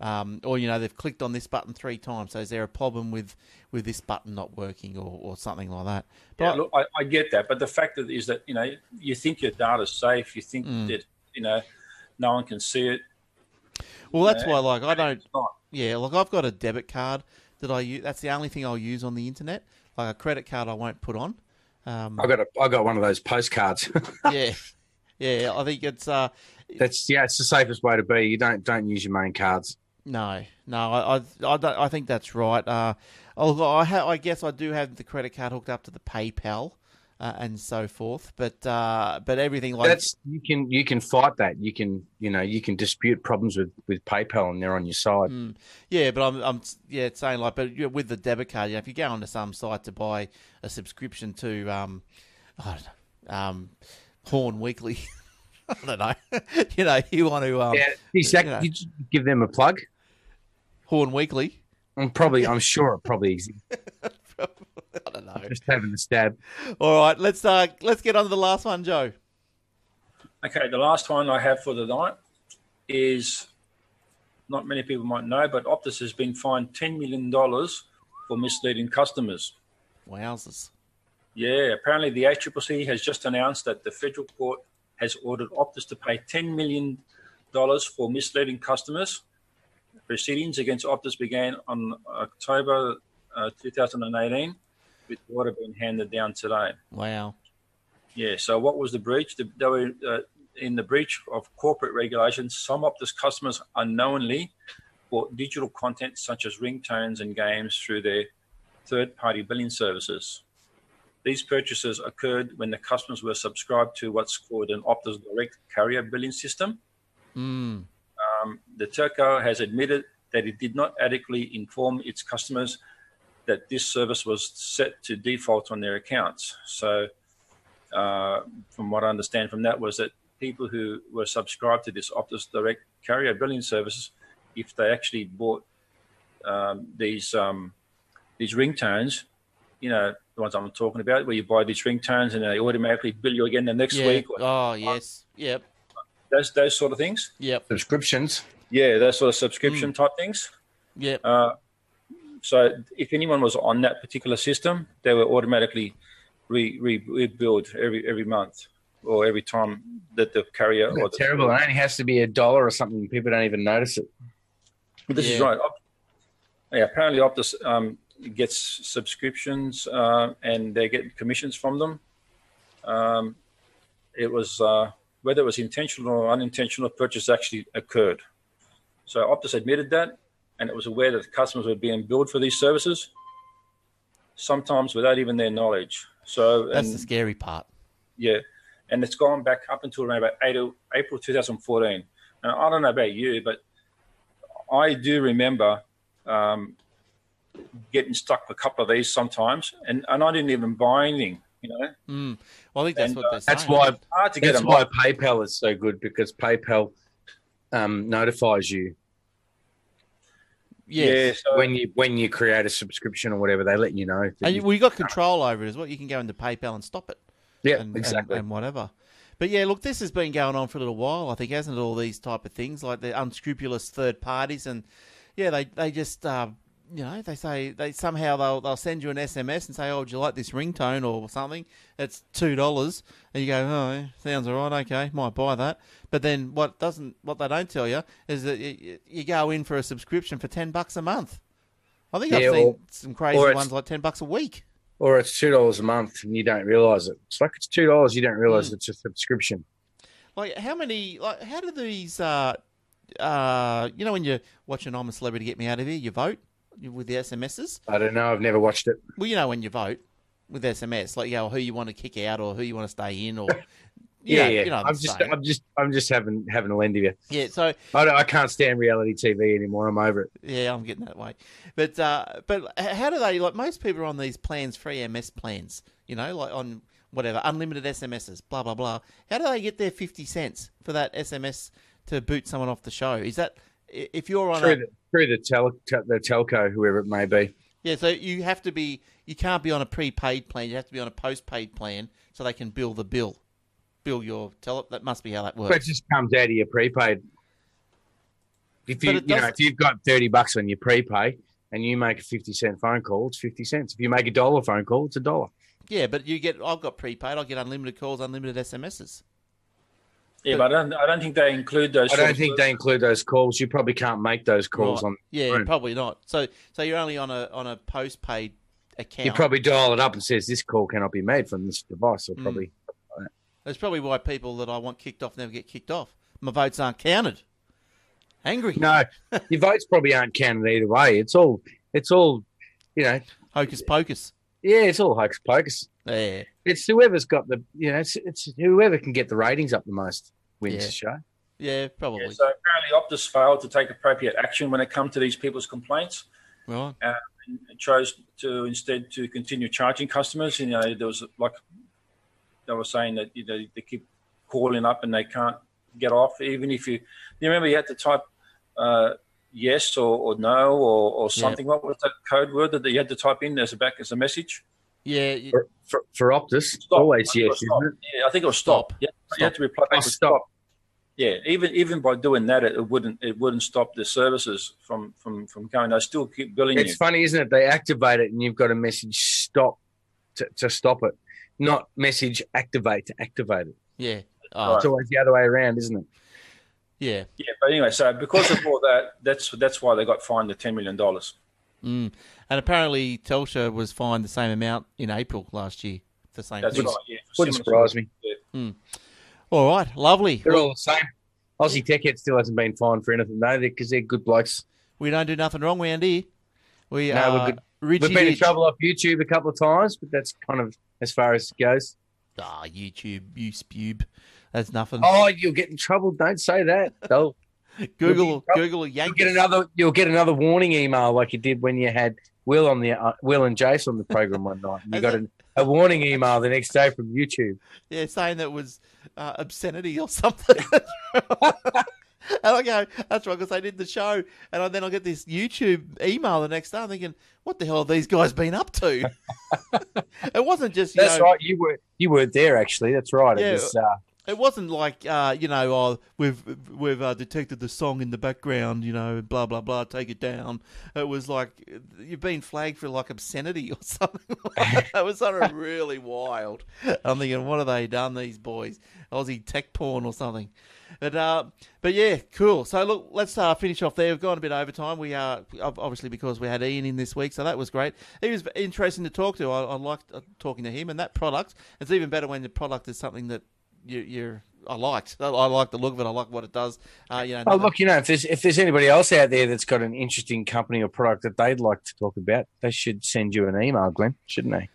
Um, or you know they've clicked on this button three times. So is there a problem with with this button not working or, or something like that? But Yeah, look, I, I get that, but the fact that is that you know you think your data's safe, you think Mm. that you know no one can see it. well, that's Yeah. why like I don't. Yeah, like I've got a debit card that I use. That's the only thing I'll use on the internet. Like a credit card, I won't put on. Um, I got a, I got one of those postcards. yeah, yeah. I think it's uh, That's yeah, it's the safest way to be. You don't don't use your main cards. No, no, I, I, I, I think that's right. Uh, although I, ha- I guess I do have the credit card hooked up to the PayPal uh, and so forth, but uh, but everything like That's you can you can fight that. You can you know you can dispute problems with with PayPal and they're on your side. Mm, yeah, but I'm, I'm yeah saying like, but with the debit card, you know, if you go onto some site to buy a subscription to um, I don't know, um, Horn Weekly, I don't know, you know, you want to um, yeah, you know. give them a plug. Horn Weekly. I'm probably I'm sure it probably exists. I don't know. Just having a stab. All right, let's uh, let's get on to the last one, Joe. Okay, the last one I have for the night is not many people might know, but Optus has been fined $10 million for misleading customers. Wowzers. Yeah, apparently the ACCC has just announced that the federal court has ordered Optus to pay $10 million for misleading customers. Proceedings against Optus began on October uh, 2018, with the order being handed down today. Wow. Yeah, so what was the breach? The, they were uh, in the breach of corporate regulations. Some Optus customers unknowingly bought digital content such as ringtones and games through their third party billing services. These purchases occurred when the customers were subscribed to what's called an Optus Direct carrier billing system. Mm. Um, the telco has admitted that it did not adequately inform its customers that this service was set to default on their accounts. So, uh, from what I understand from that, was that people who were subscribed to this Optus Direct carrier billing services, if they actually bought um, these um, these ringtones, you know, the ones I'm talking about, where you buy these ringtones and they automatically bill you again the next Yeah. week. Or Oh, yes. Yep. those those sort of things. Yep. Subscriptions. Yeah, those sort of subscription type things. Yep. Uh, so if anyone was on that particular system, they were automatically re, re, rebuild every every month or every time that the carrier or the, terrible. It only has to be a dollar or something. People don't even notice it. This is right. Yeah, apparently Optus um, gets subscriptions uh, and they get commissions from them. Um, it was uh, whether it was intentional or unintentional, purchase actually occurred. So Optus admitted that, and it was aware that customers were being billed for these services, sometimes without even their knowledge. So That's and- the scary part. yeah, and it's gone back up until around about April, April 2014. And I don't know about you, but I do remember um, getting stuck with a couple of these sometimes, and, and I didn't even buy anything. You know, Mm. Well, I think that's And, what uh, they're saying. That's why. hard to get That's them. why off. PayPal is so good because PayPal um, notifies you Yes. Yeah, so when you when you create a subscription or whatever. They let you know. And you- you, well, you got control over it as well. You can go into PayPal and stop it. yeah, and, exactly. and, and whatever. But yeah, look, this has been going on for a little while. I think, hasn't it? All these type of things, like the unscrupulous third parties, and yeah, they they just uh, you know they say they somehow they'll they'll send you an SMS and say, oh, would you like this ringtone or something? It's two dollars, and you go, oh, sounds all right, okay, might buy that. But then what doesn't what they don't tell you is that you, you go in for a subscription for ten bucks a month. I think Yeah, I've seen or- some crazy ones like ten bucks a week. or it's two dollars a month and you don't realize it. It's like it's two dollars. You don't realize Mm. it's a subscription. Like how many? Like how do these? Uh, uh, you know when you're watching I'm a Celebrity, Get Me Out of Here, you vote with the SMSs. I don't know. I've never watched it. Well, you know when you vote with SMS, like you know who you want to kick out or who you want to stay in, or yeah, know, yeah. You know I'm just, saying. I'm just, I'm just having having a lend of you. yeah. So I, don't, I can't stand reality TV anymore. I'm over it. yeah, I'm getting that way. But uh, but how do they? Like most people are on these plans, free MS plans. You know, like on whatever unlimited SMSs, blah blah blah. How do they get their fifty cents for that SMS to boot someone off the show? Is that if you're on a, Through the through the tel, the telco, whoever it may be. Yeah, so you have to be you can't be on a prepaid plan. You have to be on a postpaid plan so they can bill the bill, bill your tele. That must be how that But works. it just comes out of your prepaid. If you, you know, if you've got thirty bucks on your prepay and you make a fifty cent phone call, it's fifty cents. If you make a dollar phone call, it's a dollar. Yeah, but you get I've got prepaid. I get unlimited calls, unlimited SMSs. Yeah, but I don't, I don't think they include those. I don't think they include those calls. You probably can't make those calls Right. on. Yeah, phone. probably not. So so you're only on a on a postpaid account. You probably dial it up and says this call cannot be made from this device, or Mm. probably. That's probably why people that I want kicked off never get kicked off. My votes aren't counted. Angry. No, your votes probably aren't counted either way. It's all, it's all, you know, Hocus pocus. yeah, it's all hocus pocus. Yeah. It's whoever's got the, you know, it's, it's whoever can get the ratings up the most wins Yeah. the show. Yeah, probably. Yeah, so apparently Optus failed to take appropriate action when it come to these people's complaints. right. and chose to instead to continue charging customers. You know, there was like they were saying that you know they keep calling up and they can't get off, even if you. You remember you had to type uh, yes or, or no or, or Yeah. something. What was that code word that you had to type in as a back as a message? Yeah. you- For, for, for Optus, Stop. always I think it yes, isn't it? Yeah, I think it was stop. Stop. Yeah, you had to reply back stop. stop. yeah, even even by doing that, it, it wouldn't it wouldn't stop the services from from from going. They still keep billing It's you. funny, isn't it? They activate it, and you've got a message stop to, to stop it, not message activate to activate it. Yeah. Oh, It's always the other way around, isn't it? yeah. Yeah, but anyway, so because of all that, that's that's why they got fined the ten million dollars. Mm. And apparently, Telstra was fined the same amount in April last year. The same. That's thing. right. Yeah, for Wouldn't surprise me. Yeah. All right. Lovely. They're all the same. Aussie Tech Head still hasn't been fined for anything though, because they're good blokes. We don't do nothing wrong around here. We No, we're are good. We've been in trouble off YouTube a couple of times, but that's kind of as far as it goes. Ah, YouTube, you spube. That's nothing. Oh, you'll get in trouble. Don't say that. They'll Google, Google, you'll get another. You'll get another warning email like you did when you had Will on the uh, Will and Jace on the program one night. And you got a, a warning email the next day from YouTube. Yeah, saying that was uh, obscenity or something. and I go, that's right, because they did the show. And I, then I get this YouTube email the next day. I'm thinking, what the hell have these guys been up to? it wasn't just, you That's know, right. You were you weren't there actually. That's right. Yeah. It was. Uh, it wasn't like, uh, you know, oh, we've we've uh, detected the song in the background, you know, blah blah blah, take it down. It was like you've been flagged for like obscenity or something. it was sort of really wild. I'm thinking, what have they done, these boys? Aussie tech porn or something. But uh, but yeah, cool. So look, let's uh, finish off there. We've gone a bit over time. We are obviously because we had Ian in this week, so that was great. He was interesting to talk to. I, I liked uh, talking to him, and that product. It's even better when the product is something that you, you're. I liked. I, I like the look of it. I like what it does. Uh, you know. oh, look, you know, if there's if there's anybody else out there that's got an interesting company or product that they'd like to talk about, they should send you an email, Glenn, shouldn't they?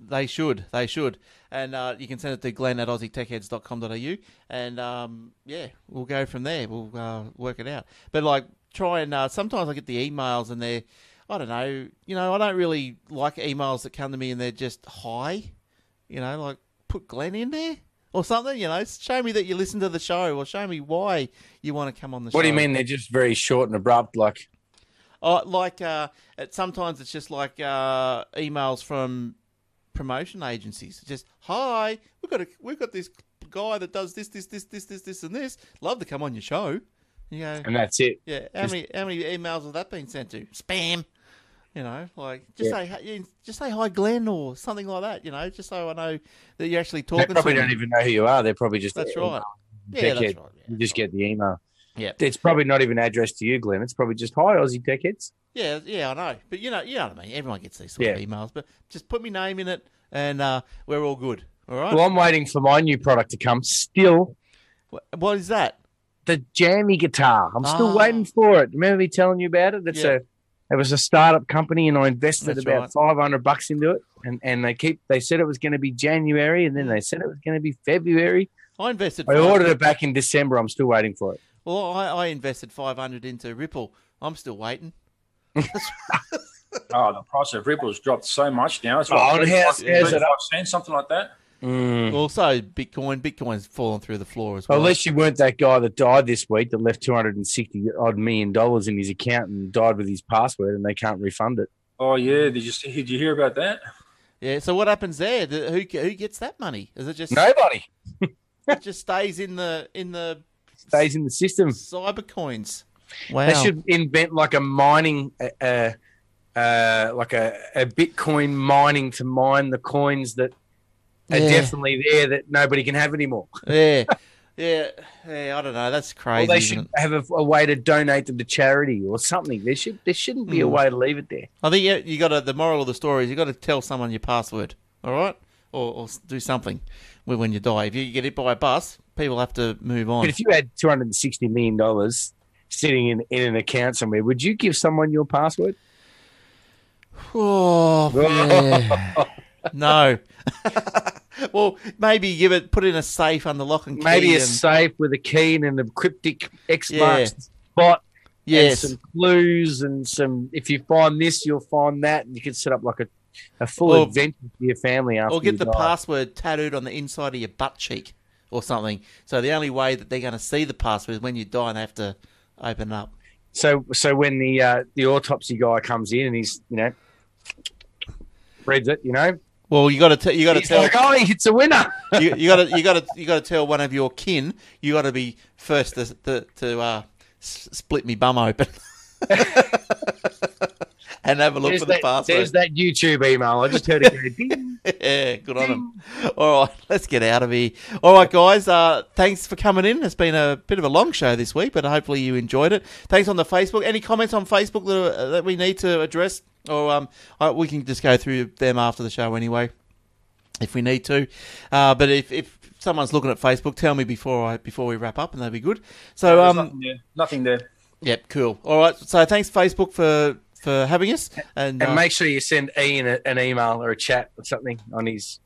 They should. They should. And uh, you can send it to glenn at aussietechheads.com.au. And um, yeah, we'll go from there. We'll uh, work it out. But like, try and uh, sometimes I get the emails and they're, I don't know, you know, I don't really like emails that come to me and they're just hi. You know, like put Glenn in there or something, you know, show me that you listen to the show or show me why you want to come on the show. What do you mean? They're just very short and abrupt, like. Oh, like uh, it, sometimes it's just like uh, emails from promotion agencies. Just hi, we've got a, we've got this guy that does this, this, this, this, this, this, and this. Love to come on your show. You go, And that's it. yeah. How many how many emails have that been sent to? Spam. You know, like just Yeah. say hi- just say hi, Glenn, or something like that. You know, just so I know that you're actually talking. They probably to don't me. even know who you are. They're probably just That's right. Yeah, that's right. Yeah, You just get the email. Yeah. It's probably not even addressed to you, Glenn. It's probably just hi, Aussie Tech Heads. Yeah, yeah, I know. But you know, you know what I mean. Everyone gets these sort of emails, but just put my name in it, and uh, we're all good. All right. Well, I'm waiting for my new product to come. Still, Wh- what is that? the jammy guitar. I'm still Ah. waiting for it. Remember me telling you about it? It's Yeah. a it was a startup company, and I invested That's about right. 500 bucks into it. And and they keep they said it was going to be January, and then they said it was going to be February. I invested. I ordered it back in December. I'm still waiting for it. Well, I, I invested five hundred into Ripple. I'm still waiting. Oh, the price of Ripple's dropped so much now. It's Oh, what, and how's- 35 how's it up? cents, something like that. Also, Bitcoin. Bitcoin's fallen through the floor as Well, Unless you weren't that guy that died this week that left 260 odd million dollars in his account and died with his password, and they can't refund it. Oh yeah, did you see, did you hear about that? yeah. So what happens there? Who who gets that money? Is it just Nobody it just stays in the in the stays in the system. cyber coins? Wow. They should invent like a mining, uh, uh, like a, a Bitcoin mining to mine the coins that are Yeah. definitely there that nobody can have anymore. Yeah. Yeah. Yeah. I don't know. That's Or crazy. they isn't should have a, a way to donate them to charity or something. There should there shouldn't be a Hmm. way to leave it there. I think you, you got to. The moral of the story is you got to tell someone your password. All right, or, or do something when when you die. If you get hit by a bus, people have to move on. But if you had 260 million dollars sitting in, in an account somewhere, would you give someone your password? Oh, yeah. no. well, maybe give it, put it in a safe under lock and key. Maybe a and, safe with a key and a cryptic X Yeah. marks spot. yes, some clues and some. If you find this, you'll find that, and you can set up like a, a full Or- adventure for your family after or get the die. password tattooed on the inside of your butt cheek or something. So the only way that they're going to see the password is when you die and they have to open it up. So, so when the uh, the autopsy guy comes in and he's you know reads it, you know, Well, you got to you got to tell like, oh, it's a winner. you, you got to you got to you got to tell one of your kin. You got to be first to to, to uh, s- split me bum open. and have a look There's for the that, password. there's that YouTube email. I just heard it go good on them. All right, let's get out of here. All right, guys. Uh, thanks for coming in. It's been a bit of a long show this week, but hopefully you enjoyed it. Thanks on the Facebook. Any comments on Facebook that, uh, that we need to address, or um, uh, we can just go through them after the show anyway, if we need to. Uh, but if, if someone's looking at Facebook, tell me before I before we wrap up, and that'd be good. So um, nothing there. Nothing there. yep, cool. All right. So thanks Facebook for for having us, and, And uh, make sure you send Ian a, an email or a chat or something on his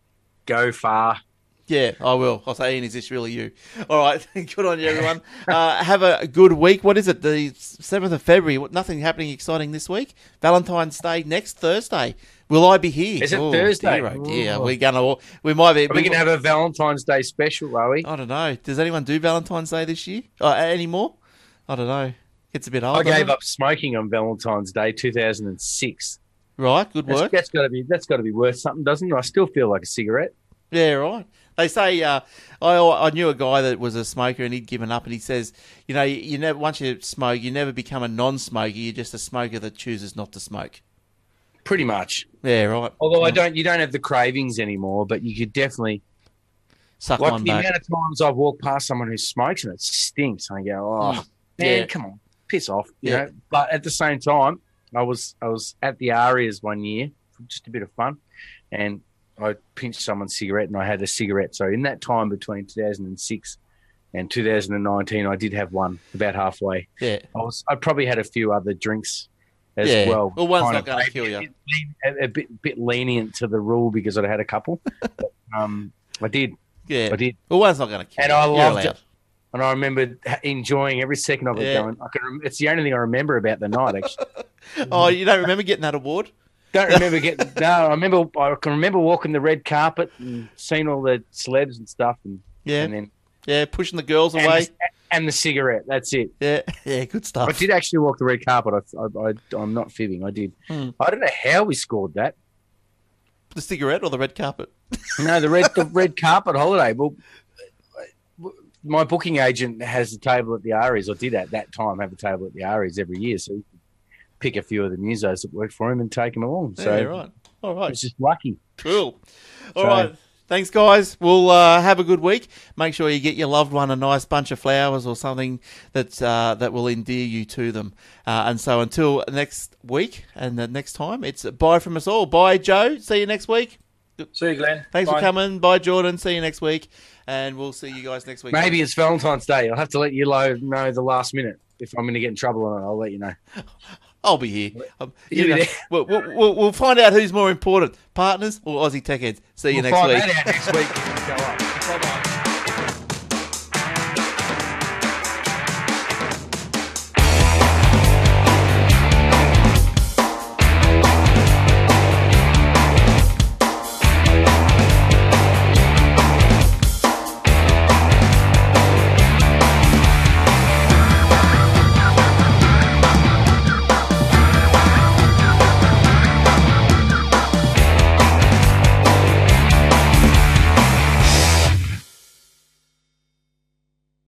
GoFar. Yeah, I will. I'll say, Ian, is this really you? All right, good on you, everyone. Uh, have a good week. What is it? The seventh of February. Nothing happening exciting this week. Valentine's Day next Thursday. Will I be here? Is it Oh, Thursday? Dear, oh. We're gonna. We might be. Are we to have a Valentine's Day special, are we? I don't know. Does anyone do Valentine's Day this year? Uh, anymore? I don't know. It's a bit old. I gave up smoking on Valentine's Day 2006. Right. Good That's, work. that's got to be that's got to be worth something, doesn't it? I still feel like a cigarette. Yeah, right. They say uh, I I knew a guy that was a smoker and he'd given up, and he says, you know, you, never once you smoke, you never become a non-smoker. You're just a smoker that chooses not to smoke. Pretty much. Yeah, right. Although I don't, you don't have the cravings anymore, but you could definitely Suck like the back. amount of times I've walked past someone who smokes and it stinks. and I go, oh Mm. man, Yeah. come on, piss off. You Yeah. know. But at the same time, I was I was at the ARIAs one year for just a bit of fun, and I pinched someone's cigarette and I had a cigarette. So in that time between 2006 and 2019, I did have one about halfway. Yeah, I was I probably had a few other drinks as Yeah. well. Well, one's not gonna kill a you. bit A, a bit bit lenient to the rule because I'd had a couple. But, um, I did, yeah. I did, Well, one's not going to kill you. And you. I You're loved allowed. it. And I remember enjoying every second of it. Yeah. Going, I can. Rem- it's the only thing I remember about the night. Actually, Oh, you don't remember getting that award? don't remember getting. no, I remember. I can remember walking the red carpet and seeing all the celebs and stuff, and, Yeah, and then yeah. Pushing the girls and away. the, and the cigarette. That's it. Yeah, yeah. Good stuff. I did actually walk the red carpet. I, I, I, I'm not fibbing. I did. Hmm. I don't know how we scored that. The cigarette or the red carpet? No, the red the red carpet holiday. Well, my booking agent has a table at the ARIAs, or did at that time have a table at the ARIAs every year, so he could pick a few of the newsos that worked for him and take them along. So yeah, right. All right. it's just lucky. Cool. All So- right. Thanks, guys. We'll uh, have a good week. Make sure you get your loved one a nice bunch of flowers or something that uh, that will endear you to them. Uh, and so until next week and the next time, it's bye from us all. Bye, Joe. See you next week. See you, Glenn. Thanks Bye. for coming. Bye, Jordan. See you next week. And we'll see you guys next week. Maybe it's Valentine's Day. I'll have to let you lo- know the last minute if I'm going to get in trouble on it. I'll let you know. I'll be here. Um, you know, we'll, we'll, we'll, find out who's more important, partners or Aussie tech heads. See you We'll next find week. that out next week. Go on. Bye-bye.